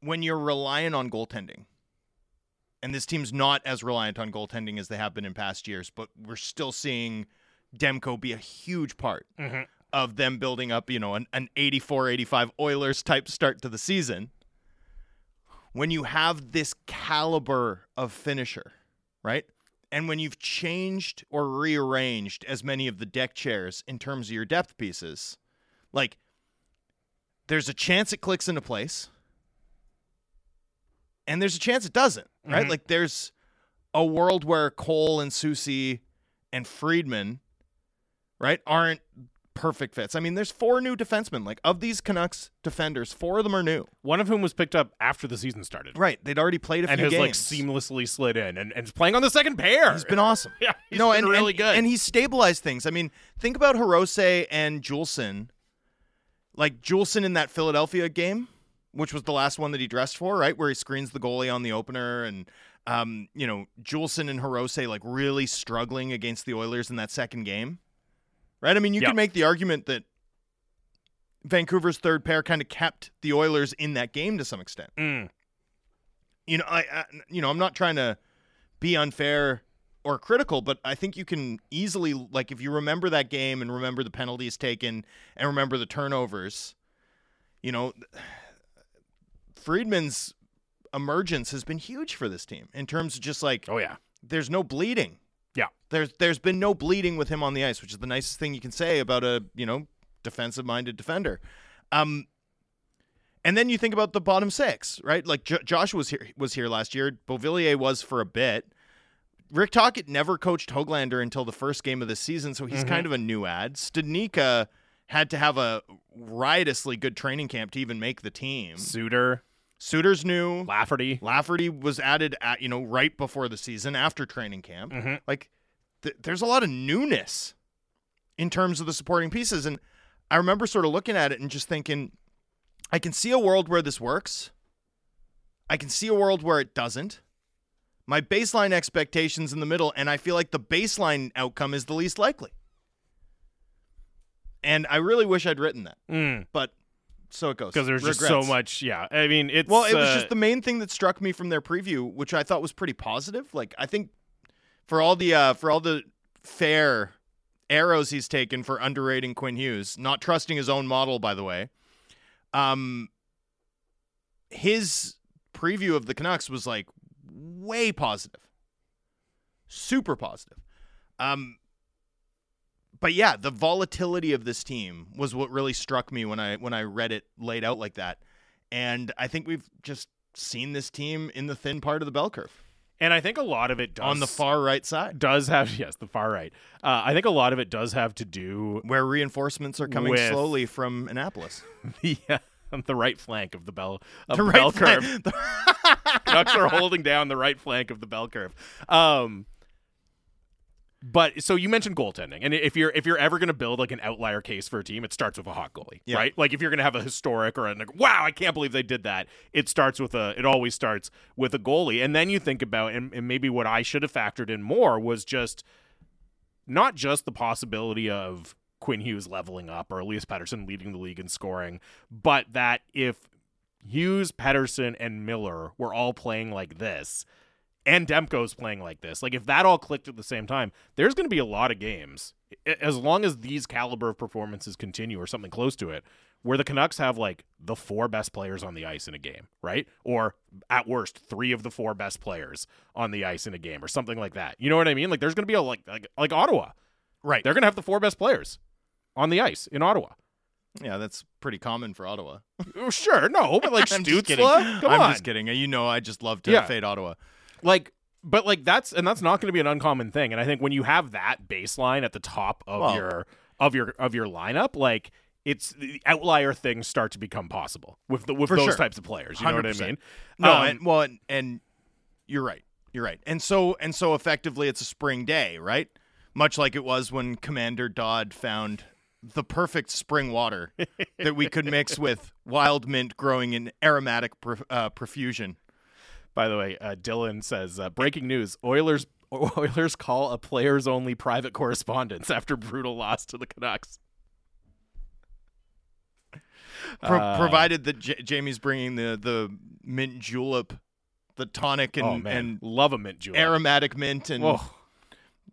When you're reliant on goaltending, and this team's not as reliant on goaltending as they have been in past years, but we're still seeing Demko be a huge part Mhm. of them building up, you know, an, an 84 85 Oilers type start to the season. When you have this caliber of finisher, right? And when you've changed or rearranged as many of the deck chairs in terms of your depth pieces, like there's a chance it clicks into place and there's a chance it doesn't, right? Mhm. Like there's a world where Cole and Soucy and Friedman, right, aren't perfect fits. I mean, there's four new defensemen. Like of these Canucks defenders, four of them are new. One of whom was picked up after the season started. Right. They'd already played a And few has games. like seamlessly slid in and, and is playing on the second pair. He's been awesome. yeah, he's no, been and really and, good. and he's stabilized things. I mean, think about Hirose and Juulsen. Like Juulsen in that Philadelphia game, which was the last one that he dressed for, right, where he screens the goalie on the opener, and um, you know, Juulsen and Hirose like really struggling against the Oilers in that second game. right? I mean, you Yep. can make the argument that Vancouver's third pair kind of kept the Oilers in that game to some extent. Mm. You know, I, I you know, I'm not trying to be unfair or critical, but I think you can easily like if you remember that game and remember the penalties taken and remember the turnovers, you know, Friedman's emergence has been huge for this team in terms of just like Oh yeah. there's no bleeding. Yeah. There's there's been no bleeding with him on the ice, which is the nicest thing you can say about a, you know, defensive minded defender. Um and then you think about the bottom six, right? Like J- Josh was here was here last year. Beauvillier was for a bit. Rick Tocchet never coached Hoglander until the first game of the season, so he's kind of a new ad. Studnicka had to have a riotously good training camp to even make the team. Suter, Suter's new. Lafferty. Lafferty was added at you know right before the season after training camp. Mhm. Like th- there's a lot of newness in terms of the supporting pieces, and I remember sort of looking at it and just thinking, I can see a world where this works. I can see a world where it doesn't. My baseline expectations in the middle, and I feel like the baseline outcome is the least likely. And I really wish I'd written that, Mm. but so it goes. Because there's just so much. Yeah. I mean, it's Well, it was uh, just the main thing that struck me from their preview, which I thought was pretty positive. Like I think for all the uh, for all the fair arrows he's taken for underrating Quinn Hughes, not trusting his own model, by the way. Um, his preview of the Canucks was like way positive, super positive. Um, but yeah, the volatility of this team was what really struck me when I when I read it laid out like that. And I think we've just seen this team in the thin part of the bell curve and I think a lot of it does on the far right side, does have yes the far right. Uh, I think a lot of it does have to do where reinforcements are coming slowly from Annapolis. the uh, the right flank of the bell of The the, right bell flank- curve. Canucks are holding down the right flank of the bell curve. Um, but so you mentioned goaltending, and if you're if you're ever going to build like an outlier case for a team, it starts with a hot goalie, Yeah. right? Like if you're going to have a historic or a like, wow, I can't believe they did that. It starts with a. It always starts with a goalie, and then you think about and, and maybe what I should have factored in more was just not just the possibility of Quinn Hughes leveling up or Elias Pettersson leading the league in scoring, but that if Hughes, Patterson, and Miller were all playing like this, and Demko's playing like this, like if that all clicked at the same time, there's going to be a lot of games, as long as these caliber of performances continue or something close to it, where the Canucks have like the four best players on the ice in a game, right? Or at worst, three of the four best players on the ice in a game, or something like that. You know what I mean? Like there's going to be a like like like Ottawa, right. they're going to have the four best players on the ice in Ottawa. Yeah, that's pretty common for Ottawa. Oh, sure, no, but like I'm just kidding. Stützle, come I'm on, just kidding. You know, I just love to Yeah. fade Ottawa. like but like that's and that's not going to be an uncommon thing and i think when you have that baseline at the top of Well- your of your of your lineup like it's the outlier things start to become possible with the with For those sure. types of players you know what i 100%. mean No, Um, and, well, and, and you're right. You're right. And so and so effectively, it's a spring day, right? Much like it was when Commander Dodd found the perfect spring water that we could mix with wild mint growing in aromatic uh, profusion. by the way uh, dylan says uh, breaking news oilers oilers call a players only private correspondence after brutal loss to the canucks Pro- Uh, provided that J- Jamie's bringing the the mint julep, the tonic and oh and love a mint julep aromatic mint and Whoa.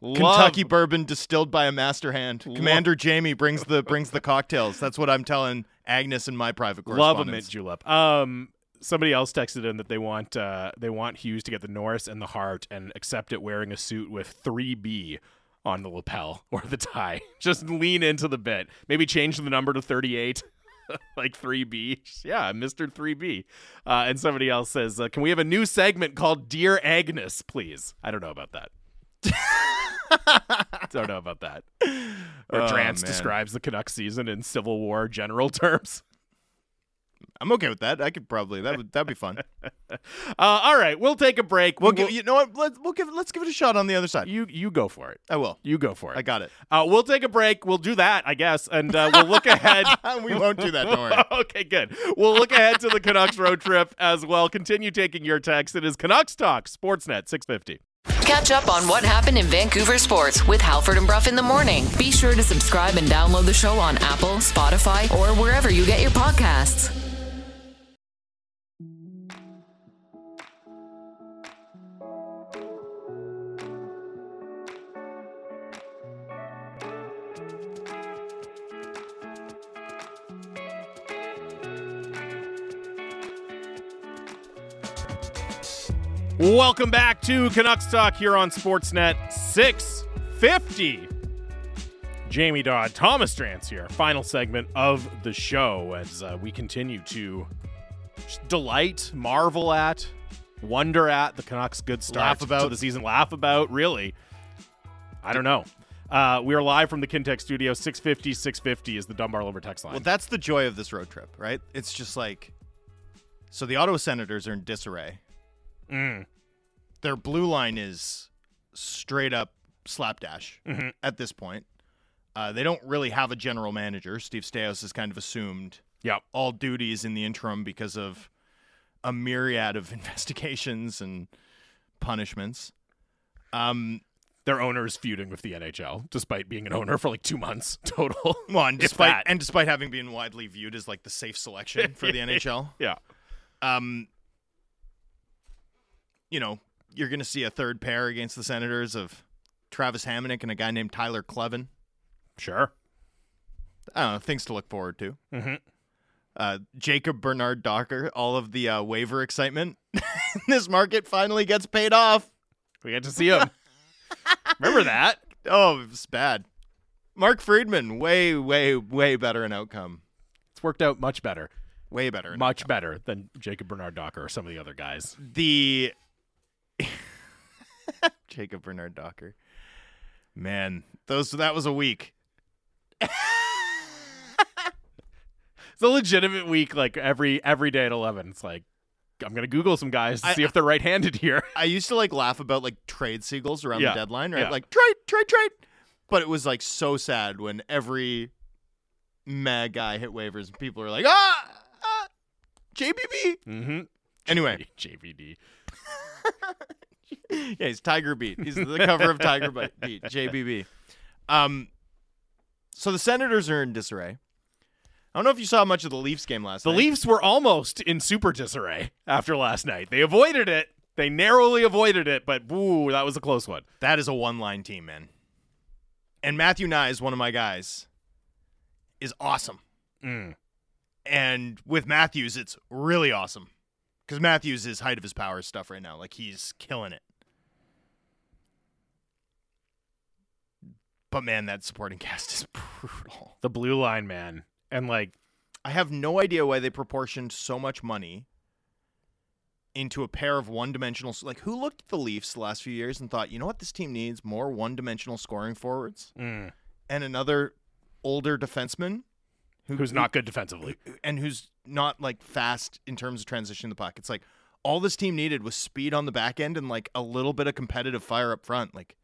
Kentucky bourbon distilled by a master hand. Commander Jamie brings the brings the cocktails. That's what I'm telling Agnes in my private correspondence. Love a mint julep. Um, somebody else texted in that they want uh, they want Hughes to get the Norris and the Hart and accept it wearing a suit with three B on the lapel or the tie. Just lean into the bit. Maybe change the number to thirty eight. like 3B. Yeah, Mr. 3B. Uh, and somebody else says, uh, Can we have a new segment called Dear Agnes, please? I don't know about that. don't know about that. Or Oh, Drance man. describes the Canucks season in Civil War general terms. I'm okay with that. I could probably that would that'd be fun. Uh, all right, we'll take a break. We'll We'll- give you know what? Let's we'll give let's give it a shot on the other side. you you go for it. I will. You go for it. I got it. Uh, we'll take a break. We'll do that, I guess, and uh, we'll look ahead. we won't do that. Don't worry. okay, good. We'll look ahead to the Canucks road trip as well. Continue taking your text. It is Canucks Talk, Sportsnet 650. Catch up on what happened in Vancouver sports with Halford and Bruff in the morning. Be sure to subscribe and download the show on Apple, Spotify, or wherever you get your podcasts. Welcome back to Canucks Talk here on Sportsnet 650. Jamie Dodd, Thomas Drance here. Final segment of the show as uh, we continue to delight, marvel at, wonder at the Canucks' good start Laugh about. to the season. Laugh about, really. I don't know. Uh, we are live from the Kintec studio. 650, 650 is the Dunbar Lumber text line. Well, that's the joy of this road trip, right? It's just like, so the Ottawa Senators are in disarray. Mm. Their blue line is straight up slapdash Mhm. at this point. Uh, they don't really have a general manager. Steve Staios has kind of assumed Yep. all duties in the interim because of a myriad of investigations and punishments. Um, Their owner is feuding with the NHL, despite being an owner for like two months total. well, and despite and despite having been widely viewed as like the safe selection for the NHL, yeah. um, you know, you're going to see a third pair against the Senators of Travis Hamonic and a guy named Tyler Kleven. Sure. I don't know, things to look forward to. Mm-hmm. Uh, Jacob Bernard Docker, all of the uh, waiver excitement this market finally gets paid off. We get to see him. Remember that? Oh, it's bad. Mark Friedman, way, way, way better in outcome. It's worked out much better. Way better. Much better than Jacob Bernard Docker or some of the other guys. the Jacob Bernard Docker. Man, those that was a week. It's a legitimate week, like every every day at eleven. It's like I'm gonna Google some guys to I- see if they're right handed here. I used to like laugh about like trade seagulls around Yeah, the deadline, right? yeah. Like trade, trade, trade. But it was like so sad when every mad guy hit waivers and people were like, ah, ah JBB. Mm-hmm. Anyway, JVD. Yeah, he's Tiger Beat. He's the cover of Tiger Beat, JBB. Um, so the Senators are in disarray. I don't know if you saw much of the Leafs game last The night. The Leafs were almost in super disarray after last night. They avoided it. They narrowly avoided it, but ooh, that was a close one. That is a one-line team, man. And Matthew Knies is one of my guys. Is awesome. Mm. And with Matthews, it's really awesome because Matthews is height of his power stuff right now. Like he's killing it. But man, that supporting cast is brutal. The blue line man, and like I have no idea why they proportioned so much money into a pair of one-dimensional. Like who looked at the Leafs the last few years and thought, you know what, this team needs more one-dimensional scoring forwards mm, and another older defenseman who, who's not good defensively. and who's not like fast in terms of transitioning the puck. It's like all this team needed was speed on the back end and like a little bit of competitive fire up front. Like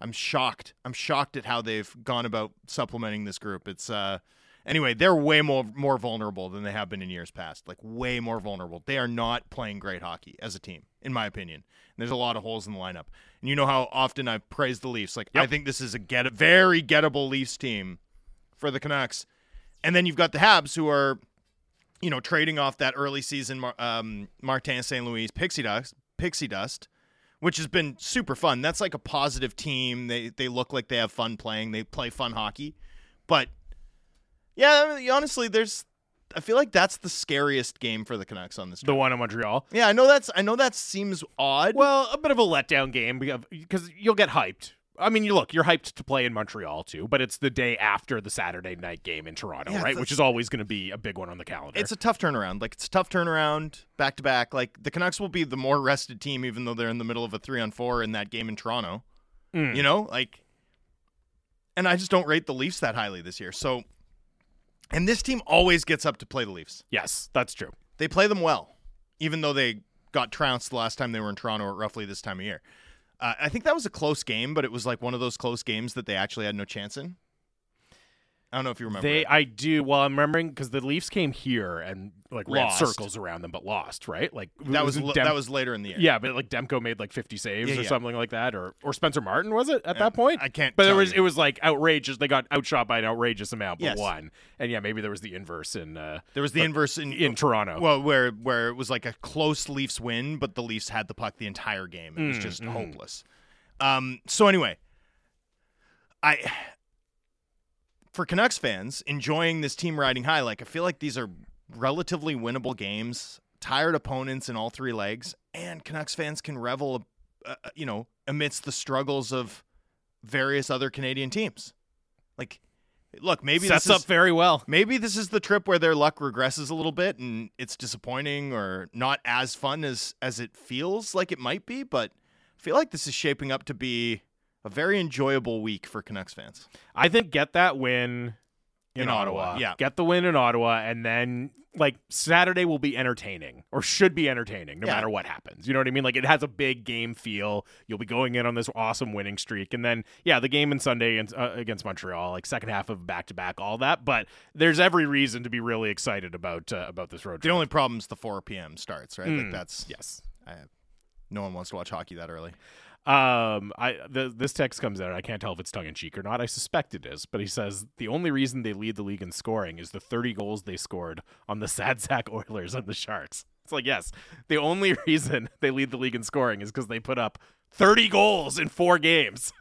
I'm shocked. I'm shocked at how they've gone about supplementing this group. It's uh anyway, they're way more more vulnerable than they have been in years past. Like way more vulnerable. They are not playing great hockey as a team, in my opinion. And there's a lot of holes in the lineup. And you know how often I've praised the Leafs. Like I think this is a get very gettable Leafs team for the Canucks. And then you've got the Habs who are, you know, trading off that early season um, Martin St. Louis pixie dust, pixie dust, which has been super fun. That's like a positive team. They they look like they have fun playing. They play fun hockey. But yeah, honestly, there's I feel like that's the scariest game for the Canucks on this. The one in Montreal. Yeah, I know that's I know that seems odd. Well, a bit of a letdown game because you'll get hyped. I mean, you look, you're hyped to play in Montreal too, but it's the day after the Saturday night game in Toronto, Yeah, right? Which is always going to be a big one on the calendar. It's a tough turnaround. Like it's a tough turnaround back to back. Like the Canucks will be the more rested team, even though they're in the middle of a three on four in that game in Toronto. Mm. You know, like, and I just don't rate the Leafs that highly this year. So, and this team always gets up to play the Leafs. yes, that's true. They play them well, even though they got trounced the last time they were in Toronto at roughly this time of year. Uh, I think that was a close game, but it was like one of those close games that they actually had no chance in. I don't know if you remember. They, it. I do. Well, I'm remembering because the Leafs came here and like ran Lost. circles around them, but lost. Right? Like that was Dem- that was later in the year. yeah, but like Demko made like 50 saves Yeah, or yeah. something like that, or or Spencer Martin was it at that point? I can't But it was you. it was like outrageous. They got outshot by an outrageous amount, but Yes. won. And yeah, maybe there was the inverse in uh, There was the inverse in in Toronto. Well, where where it was like a close Leafs win, but the Leafs had the puck the entire game. It was Mm, just mhm. hopeless. Um. So anyway, I for Canucks fans enjoying this team riding high, like I feel like these are relatively winnable games. Tired opponents in all three legs, and Canucks fans can revel, uh, you know, amidst the struggles of various other Canadian teams. Like, look, maybe sets this up is, very well. Maybe this is the trip where their luck regresses a little bit and it's disappointing or not as fun as as it feels like it might be, but I feel like this is shaping up to be a very enjoyable week for Canucks fans. I think get that win in, In Ottawa. Ottawa, yeah. Get the win in Ottawa and then like Saturday will be entertaining or should be entertaining no Yeah. matter what happens. You know what I mean? Like it has a big game feel. You'll be going in on this awesome winning streak and then yeah, the game in Sunday against, uh, against Montreal, like second half of back to back, all that, but there's every reason to be really excited about uh, about this road trip. The only problem is the 4 p.m. starts, right? Like Mm, that's yes. I, no one wants to watch hockey that early. Um, I the, this text comes out. I can't tell if it's tongue in cheek or not. I suspect it is, but he says the only reason they lead the league in scoring is the 30 goals they scored on the Sad Sack Oilers and the Sharks. It's like yes, the only reason they lead the league in scoring is because they put up 30 goals in four games.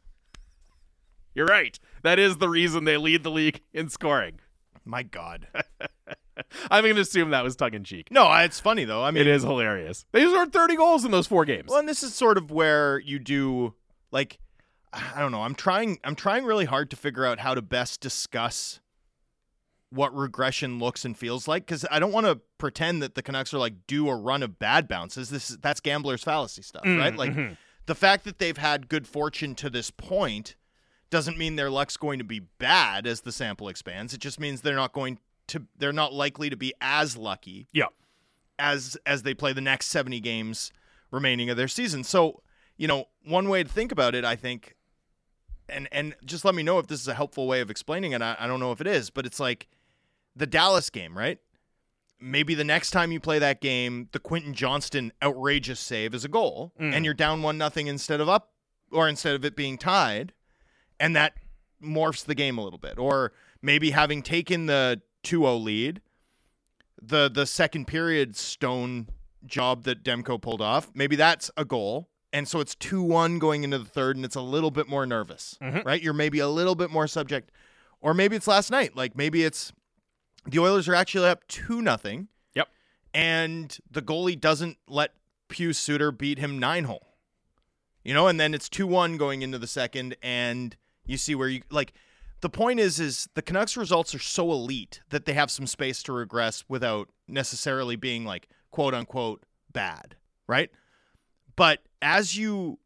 You're right. That is the reason they lead the league in scoring. My God. I'm going to assume that was tongue in cheek. no, it's funny though. I mean, It is hilarious. They scored 30 goals in those four games. Well, and this is sort of where you do like I don't know. I'm trying I'm trying really hard to figure out how to best discuss what regression looks and feels like cuz I don't want to pretend that the Canucks are like do a run of bad bounces. This is that's gambler's fallacy stuff, Mm, right? Like mhm. the fact that they've had good fortune to this point doesn't mean their luck's going to be bad as the sample expands. It just means they're not going to they're not likely to be as lucky Yeah. as as they play the next 70 games remaining of their season. So, you know, one way to think about it, I think, and and just let me know if this is a helpful way of explaining it. I, I don't know if it is, but it's like the Dallas game, right? Maybe the next time you play that game, the Quentin Johnston outrageous save is a goal, Mm. and you're down one nothing instead of up, or instead of it being tied, and that morphs the game a little bit. Or maybe having taken the 2-0 lead, the the second period stone job that Demko pulled off, maybe that's a goal. And so it's 2-1 going into the third and it's a little bit more nervous, Mhm. right? You're maybe a little bit more subject. Or maybe it's last night. Like maybe it's the Oilers are actually up 2 nothing. Yep. And the goalie doesn't let Pius Suter beat him 9 hole. You know, and then it's 2-1 going into the second and you see where you like the point is is the Canucks results are so elite that they have some space to regress without necessarily being like quote unquote bad, right? But as you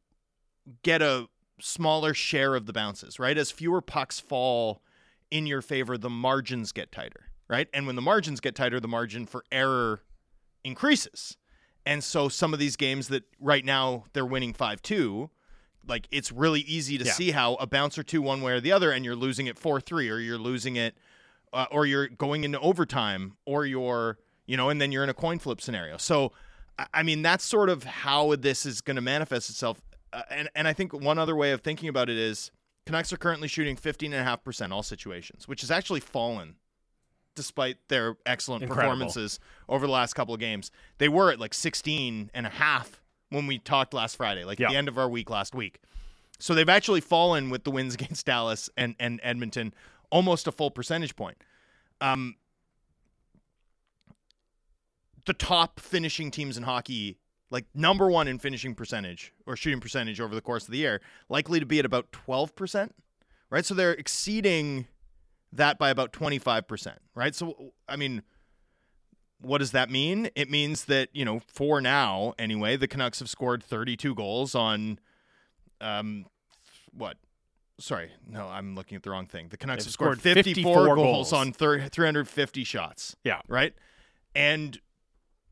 get a smaller share of the bounces, right? As fewer pucks fall in your favor, the margins get tighter, right? And when the margins get tighter, the margin for error increases. And so some of these games that right now they're winning 5-2, like it's really easy to Yeah. see how a bounce or two one way or the other and you're losing it 4-3 or you're losing it uh, or you're going into overtime or you're you know and then you're in a coin flip scenario so I- mean that's sort of how this is going to manifest itself uh, and and i think one other way of thinking about it is canucks are currently shooting 15.5% all situations which has actually fallen despite their excellent Incredible. performances over the last couple of games they were at like 16 and a half when we talked last friday like Yeah. the end of our week last week so they've actually fallen with the wins against Dallas and, and Edmonton almost a full percentage point. Um, the top finishing teams in hockey, like number one in finishing percentage or shooting percentage over the course of the year, likely to be at about 12%, right? So they're exceeding that by about 25%, right? So, I mean, what does that mean? It means that, you know, for now, anyway, the Canucks have scored 32 goals on um what sorry no i'm looking at the wrong thing the canucks They've have scored, scored 54, 54 goals, goals. on thir- 350 shots Yeah. right and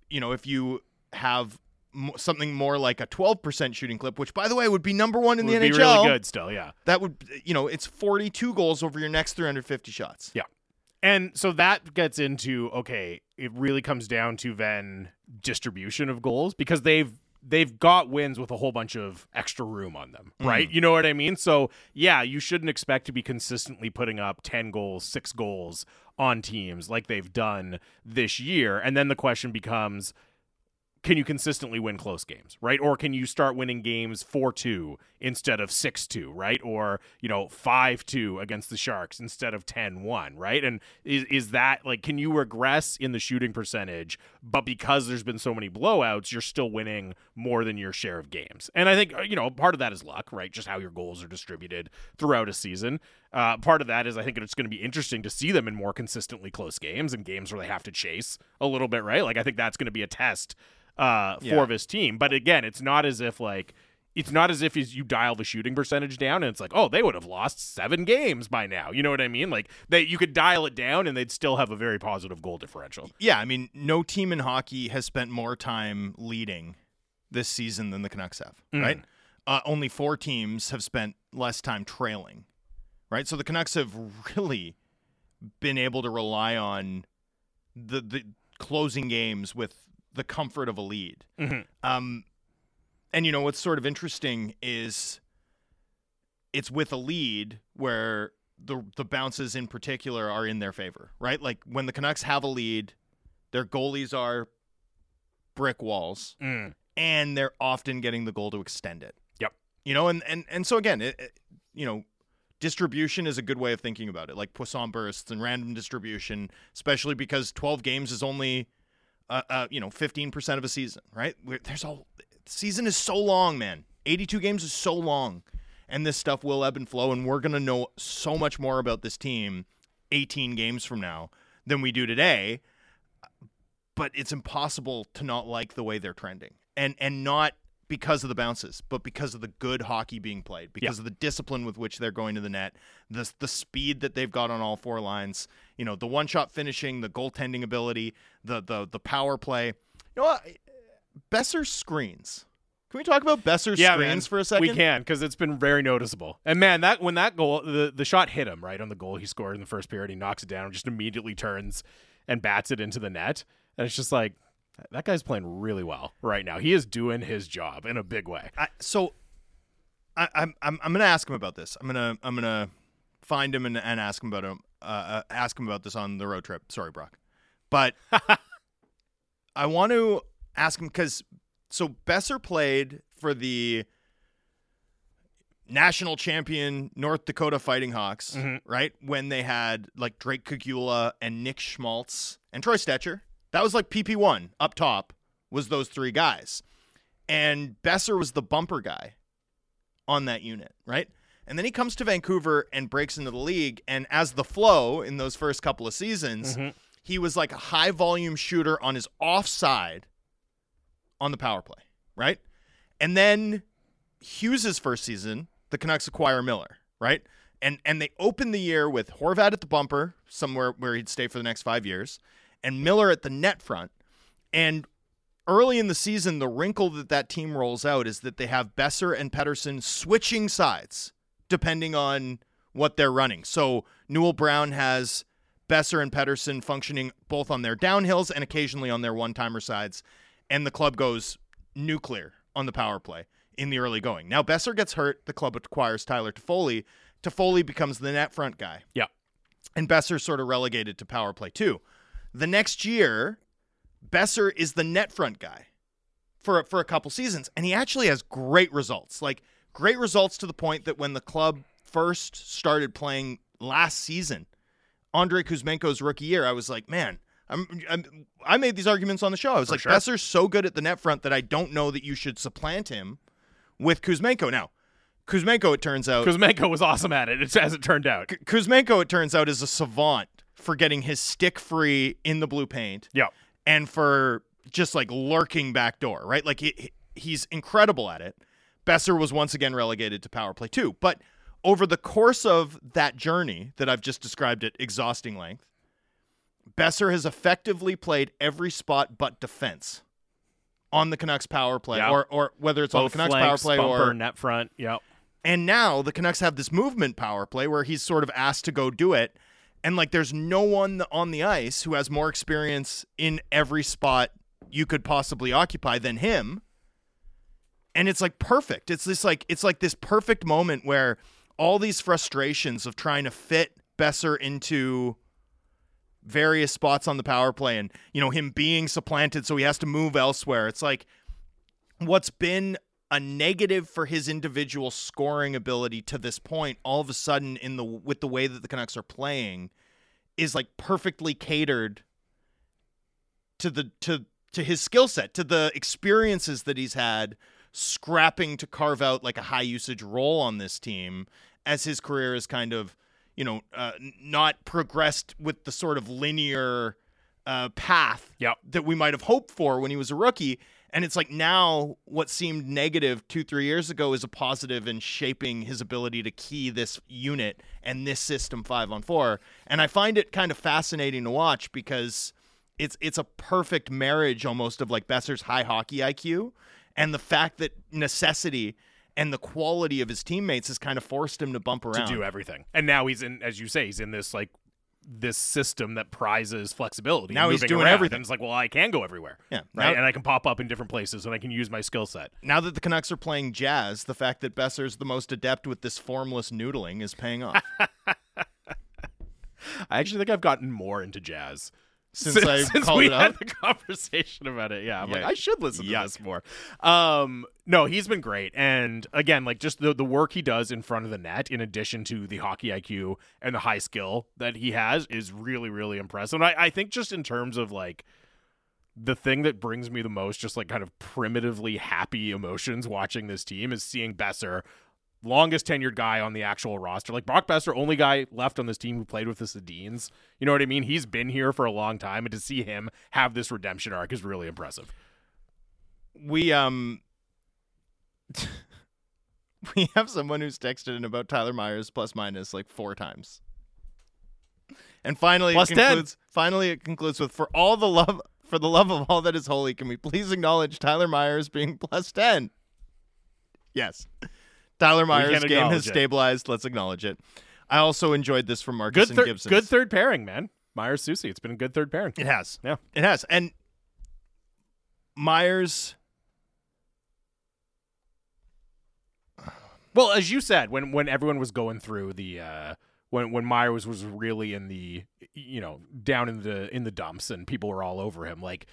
you know if you have m- something more like a 12% shooting clip, which by the way would be number 1 in would the be NHL. really good still, yeah. That would you know, it's 42 goals over your next 350 shots. Yeah. And so that gets into okay, it really comes down to then distribution of goals because they've they've got wins with a whole bunch of extra room on them, mm. right? You know what I mean? So, yeah, you shouldn't expect to be consistently putting up 10 goals, 6 goals on teams like they've done this year. And then the question becomes can you consistently win close games, right? Or can you start winning games 4-2 instead of 6-2, right? Or, you know, 5-2 against the Sharks instead of 10-1, right? And is is that like can you regress in the shooting percentage, but because there's been so many blowouts, you're still winning more than your share of games. And I think uh, you know, part of that is luck, right? Just how your goals are distributed throughout a season. Uh, part of that is I think it's going to be interesting to see them in more consistently close games and games where they have to chase a little bit, right? Like I think that's going to be a test uh, Yeah. for this team. But again, it's not as if like it's not as if you dial the shooting percentage down and it's like, oh, they would have lost seven games by now. You know what I mean? Like they you could dial it down and they'd still have a very positive goal differential. Yeah, I mean, no team in hockey has spent more time leading this season than the Canucks have, right? Uh, only four teams have spent less time trailing, right? So the Canucks have really been able to rely on the the closing games with the comfort of a lead. Um, and you know what's sort of interesting is it's with a lead where the the bounces in particular are in their favor, right? Like when the Canucks have a lead, their goalies are brick walls, Mm. and they're often getting the goal to extend it. Yep. You know, and and and so again, it, it- you know, distribution is a good way of thinking about it, like Poisson bursts and random distribution, especially because 12 games is only, uh, uh you know, 15% of a season, right? We're, there's all season is so long, man. 82 games is so long, and this stuff will ebb and flow, and we're gonna know so much more about this team 18 games from now than we do today. But it's impossible to not like the way they're trending, and and not because of the bounces, but because of the good hockey being played, because of the discipline with which they're going to the net, the the speed that they've got on all four lines, you know, the one shot finishing, the goaltending ability, the the the power play. You know what? Boeser screens. Can we talk about Boeser Yeah, screens man. for a second? We can because it's been very noticeable. And man, that when that goal, the the shot hit him right on the goal he scored in the first period. He knocks it down, just immediately turns and bats it into the net. And it's just like that guy's playing really well right now. He is doing his job in a big way. I, so I, I'm I'm I'm gonna ask him about this. I'm gonna I'm gonna find him and, and ask him about him. Uh, uh, ask him about this on the road trip. Sorry, Brock, but I want to ask him because so Boeser played for the national champion North Dakota Fighting Hawks, right? When they had like Drake Caggiula and Nick Schmaltz and Troy Stecher. That was like PP one up top was those three guys and Boeser was the bumper guy on that unit, right? And then he comes to Vancouver and breaks into the league. And as the flow in those first couple of seasons, mm-hmm. he was like a high volume shooter on his offside on the power play, right? And then Hughes's first season, the Canucks acquire Miller, right? And and they open the year with Horvat at the bumper, somewhere where he'd stay for the next five years, and Miller at the net front. And early in the season, the wrinkle that that team rolls out is that they have Boeser and Pettersson switching sides depending on what they're running. So Newell Brown has Boeser and Pettersson functioning both on their downhills and occasionally on their one-timer sides, and the club goes nuclear on the power play in the early going. Now Boeser gets hurt, the club acquires Tyler Toffoli. Toffoli becomes the net front guy Yeah. and Boeser sort of relegated to power play too. The next year, Boeser is the net front guy for for a couple seasons, and he actually has great results. Like great results to the point that when the club first started playing last season, Andrei Kuzmenko's rookie year, I was like, man. I'm, I'm, I made these arguments on the show. I was like, sure. Boeser's so good at the net front that I don't know that you should supplant him with Kuzmenko. Now, Kuzmenko, it turns out, Kuzmenko was awesome at it, it's- as it turned out. Kuzmenko, it turns out, is a savant for getting his stick free in the blue paint Yeah. and for just like lurking back door, right? Like he, he's incredible at it. Boeser was once again relegated to power play too. But over the course of that journey that I've just described at exhausting length, Boeser has effectively played every spot but defense on the Canucks power play, Yeah. or or whether it's on the Both Canucks flanks, power play bumper, or net front. Yep. and now the Canucks have this movement power play where he's sort of asked to go do it. And like there's no one on the ice who has more experience in every spot you could possibly occupy than him. And it's like perfect. It's this like it's like this perfect moment where all these frustrations of trying to fit Boeser into various spots on the power play and you know him being supplanted so he has to move elsewhere. It's like what's been a negative for his individual scoring ability to this point all of a sudden in the with the way that the Canucks are playing is like perfectly catered to the to to his skill set to the experiences that he's had scrapping to carve out like a high usage role on this team as his career is kind of you know uh, not progressed with the sort of linear uh, path Yep. that we might have hoped for when he was a rookie. And it's like now what seemed negative two, three years ago is a positive in shaping his ability to key this unit and this system five on four. And I find it kind of fascinating to watch because it's it's a perfect marriage almost of like Boeser's high hockey IQ and the fact that necessity and the quality of his teammates has kind of forced him to bump around. to do everything. And now he's in, as you say, he's in this like this system that prizes flexibility. Now he's doing around. everything. And it's like, well, I can go everywhere. Yeah. Right. Now- and I can pop up in different places and I can use my skill set. now that the Canucks are playing jazz, the fact that Boeser's the most adept with this formless noodling is paying off. I actually think I've gotten more into jazz. Since I since called we it had the conversation about it, yeah, I'm like, I should listen to this more. Um, no, he's been great, and again, like just the the work he does in front of the net, in addition to the hockey IQ and the high skill that he has, is really really impressive. And I, I think just in terms of like the thing that brings me the most, just like kind of primitively happy emotions watching this team, is seeing Boeser. Longest tenured guy on the actual roster. Like Brock Boeser, only guy left on this team who played with the Sedins. You know what I mean? He's been here for a long time, and to see him have this redemption arc is really impressive. we um we have someone who's texted in about Tyler Myers plus minus like four times. And finally Plus it 10. finally it concludes with for all the love for the love of all that is holy, can we please acknowledge Tyler Myers being plus ten? Yes. Tyler Myers' game has it. stabilized. Let's acknowledge it. I also enjoyed this from Marcus Good, and Gibson. good third pairing, man. Myers Soucy. It's been a good third pairing. It has. Yeah. It has. And Myers Well, as you said, when when everyone was going through the uh when when Myers was really in the you know down in the in the dumps and people were all over him, like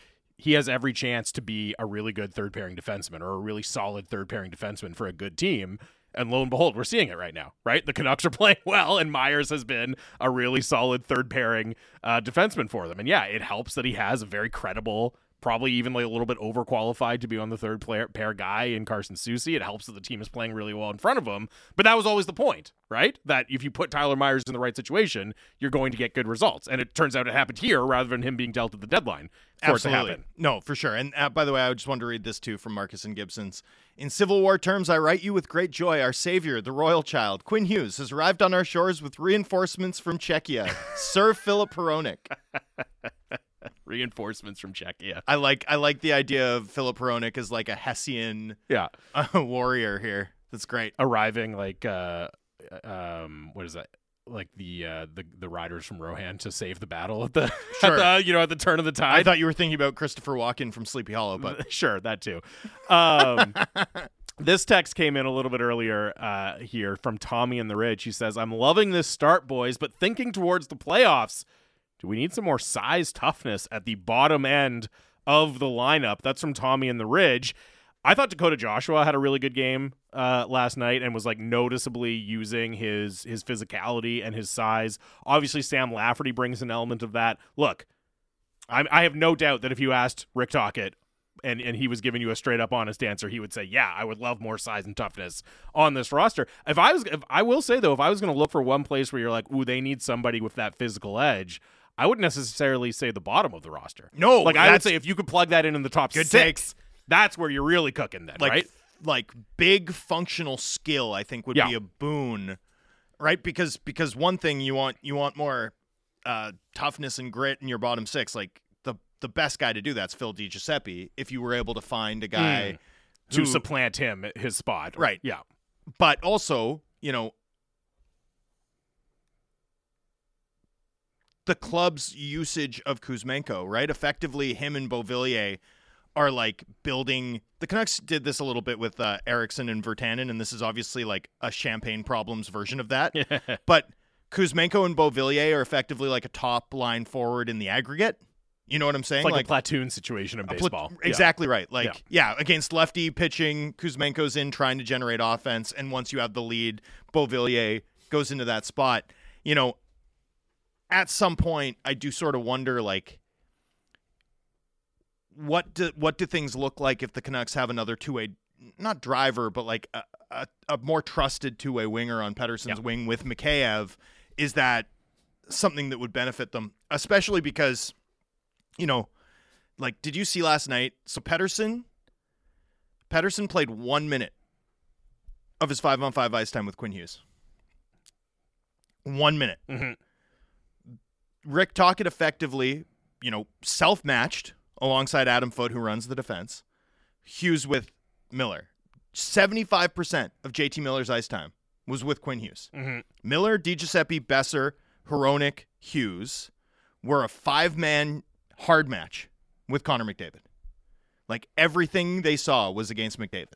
he has every chance to be a really good third pairing defenseman or a really solid third pairing defenseman for a good team. And lo and behold, we're seeing it right now, right? The Canucks are playing well, and Myers has been a really solid third pairing uh, defenseman for them. And yeah, it helps that he has a very credible, probably even like a little bit overqualified to be on the third player, pair guy in Carson Soucy. It helps that the team is playing really well in front of him. But that was always the point, right? That if you put Tyler Myers in the right situation, you're going to get good results. And it turns out it happened here rather than him being dealt at the deadline for it to happen. No, for sure. And uh, by the way, I just wanted to read this too from Marcus and Gibson's. In Civil War terms, I write you with great joy. Our savior, the royal child, Quinn Hughes, has arrived on our shores with reinforcements from Czechia. Sir Filip Hronek. Reinforcements from Czechia. I like I like the idea of Filip Hronek as like a Hessian Yeah. uh, warrior here. That's great. Arriving like uh um what is that? Like the uh the the riders from Rohan to save the battle at the, Sure. at the you know at the turn of the tide. I thought you were thinking about Christopher Walken from Sleepy Hollow, but sure, that too. Um, this text came in a little bit earlier uh, here from Tommy in the Ridge. He says, "I'm loving this start, boys, but thinking towards the playoffs, do we need some more size toughness at the bottom end of the lineup?" That's from Tommy in the Ridge. I thought Dakota Joshua had a really good game uh, last night and was like noticeably using his his physicality and his size. Obviously, Sam Lafferty brings an element of that. Look, I'm, I have no doubt that if you asked Rick Tocchet and, and he was giving you a straight up honest answer, he would say, "Yeah, I would love more size and toughness on this roster." If I was, if I will say though, if I was going to look for one place where you're like, "Ooh, they need somebody with that physical edge," I wouldn't necessarily say the bottom of the roster. No, like I would say if you could plug that in in the top six, that's where you're really cooking. Then, like right? like big functional skill I think would Yeah. be a boon. Right? Because because one thing you want you want more uh toughness and grit in your bottom six. Like the the best guy to do that's Phil DiGiuseppe. If you were able to find a guy to who- supplant him at his spot. Right. Yeah. but also, you know, the club's usage of Kuzmenko, right? Effectively, him and Beauvillier are like building. The Canucks did this a little bit with uh, Eriksson and Virtanen, and this is obviously like a champagne problems version of that. but Kuzmenko and Beauvillier are effectively like a top line forward in the aggregate. You know what I'm saying? It's like, a platoon situation in baseball. Yeah. Exactly right. Like, yeah. against lefty pitching, Kuzmenko's in trying to generate offense, and once you have the lead, Beauvillier goes into that spot. You know, at some point, I do sort of wonder, like, what do what do things look like if the Canucks have another two way, not driver, but like a, a, a more trusted two way winger on Pettersson's Yeah. wing with Mikheyev? Is that something that would benefit them, especially because, you know, like, did you see last night? So Pettersson, Pettersson played one minute of his five on five ice time with Quinn Hughes. One minute. Mhm. Rick Tocchet effectively, you know, self matched alongside Adam Foote, who runs the defense. Hughes with Miller. 75% of JT Miller's ice time was with Quinn Hughes. Mhm. Miller, DiGiuseppe, Boeser, Hronek, Hughes were a five man hard match with Connor McDavid. Like everything they saw was against McDavid.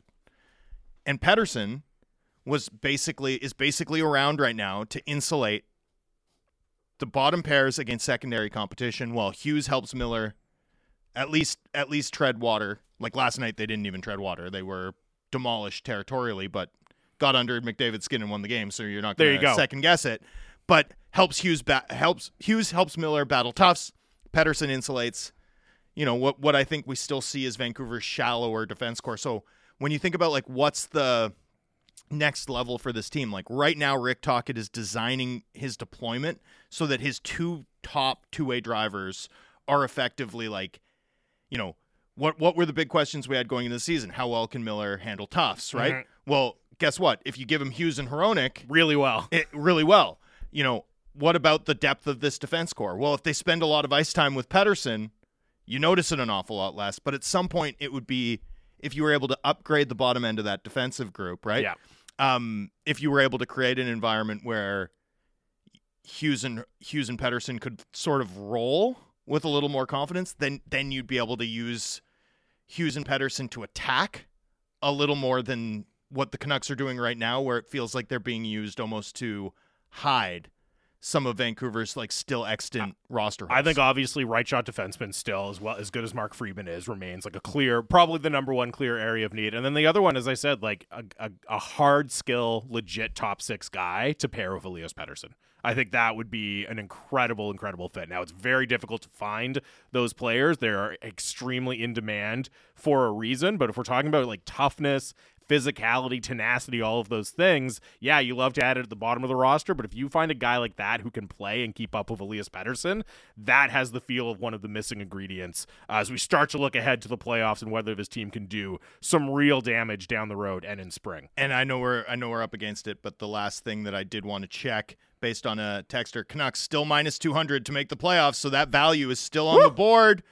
And Pettersson was basically is basically around right now to insulate the bottom pairs against secondary competition while Hughes helps Miller at least at least tread water. Like last night they didn't even tread water. They were demolished territorially, but got under McDavid's skin and won the game, so you're not going to go. second guess it. But helps Hughes ba- helps Hughes helps Miller battle toughs. Pettersson insulates. You know what what I think we still see is Vancouver's shallower defense core. So when you think about like what's the next level for this team, like right now Rick Tocchet is designing his deployment so that his two top two-way drivers are effectively like, you know, what what were the big questions we had going into the season? How well can Miller handle toughs, right? Mhm. Well, guess what? If you give him Hughes and Hronek, Really well. it really well. You know, what about the depth of this defense core? Well, if they spend a lot of ice time with Pettersson, you notice it an awful lot less. But at some point, it would be if you were able to upgrade the bottom end of that defensive group, right? Yeah. Um, if you were able to create an environment where Hughes and Hughes and Pettersson could sort of roll with a little more confidence, then then you'd be able to use Hughes and Pettersson to attack a little more than what the Canucks are doing right now, where it feels like they're being used almost to hide some of Vancouver's like still extant roster. I think obviously right shot defenseman still as well as good as Mark Friedman is remains like a clear probably the number one clear area of need. And then the other one, as I said, like a, a, a hard skill, legit top six guy to pair with Elias Pettersson. I think that would be an incredible, incredible fit. Now it's very difficult to find those players. They're extremely in demand for a reason. But if we're talking about like toughness, physicality, tenacity, all of those things, yeah, you love to add it at the bottom of the roster. But if you find a guy like that who can play and keep up with Elias Pettersson, that has the feel of one of the missing ingredients uh, as we start to look ahead to the playoffs and whether this team can do some real damage down the road and in spring. and I know we're I know we're up against it, but the last thing that I did want to check based on a texter, Canucks still minus two hundred to make the playoffs, so that value is still on the board.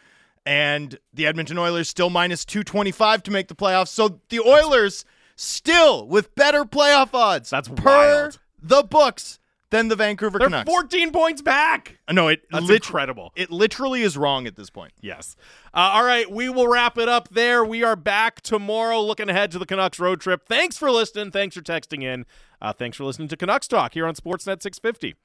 And the Edmonton Oilers still minus two twenty five to make the playoffs. So the Oilers still with better playoff odds. That's per wild. the books than the Vancouver They're Canucks. 14 points back. no, it That's lit- incredible. it literally is wrong at this point. Yes. Uh, all right, we will wrap it up there. We are back tomorrow looking ahead to the Canucks road trip. Thanks for listening. Thanks for texting in. Uh, thanks for listening to Canucks Talk here on Sportsnet 650.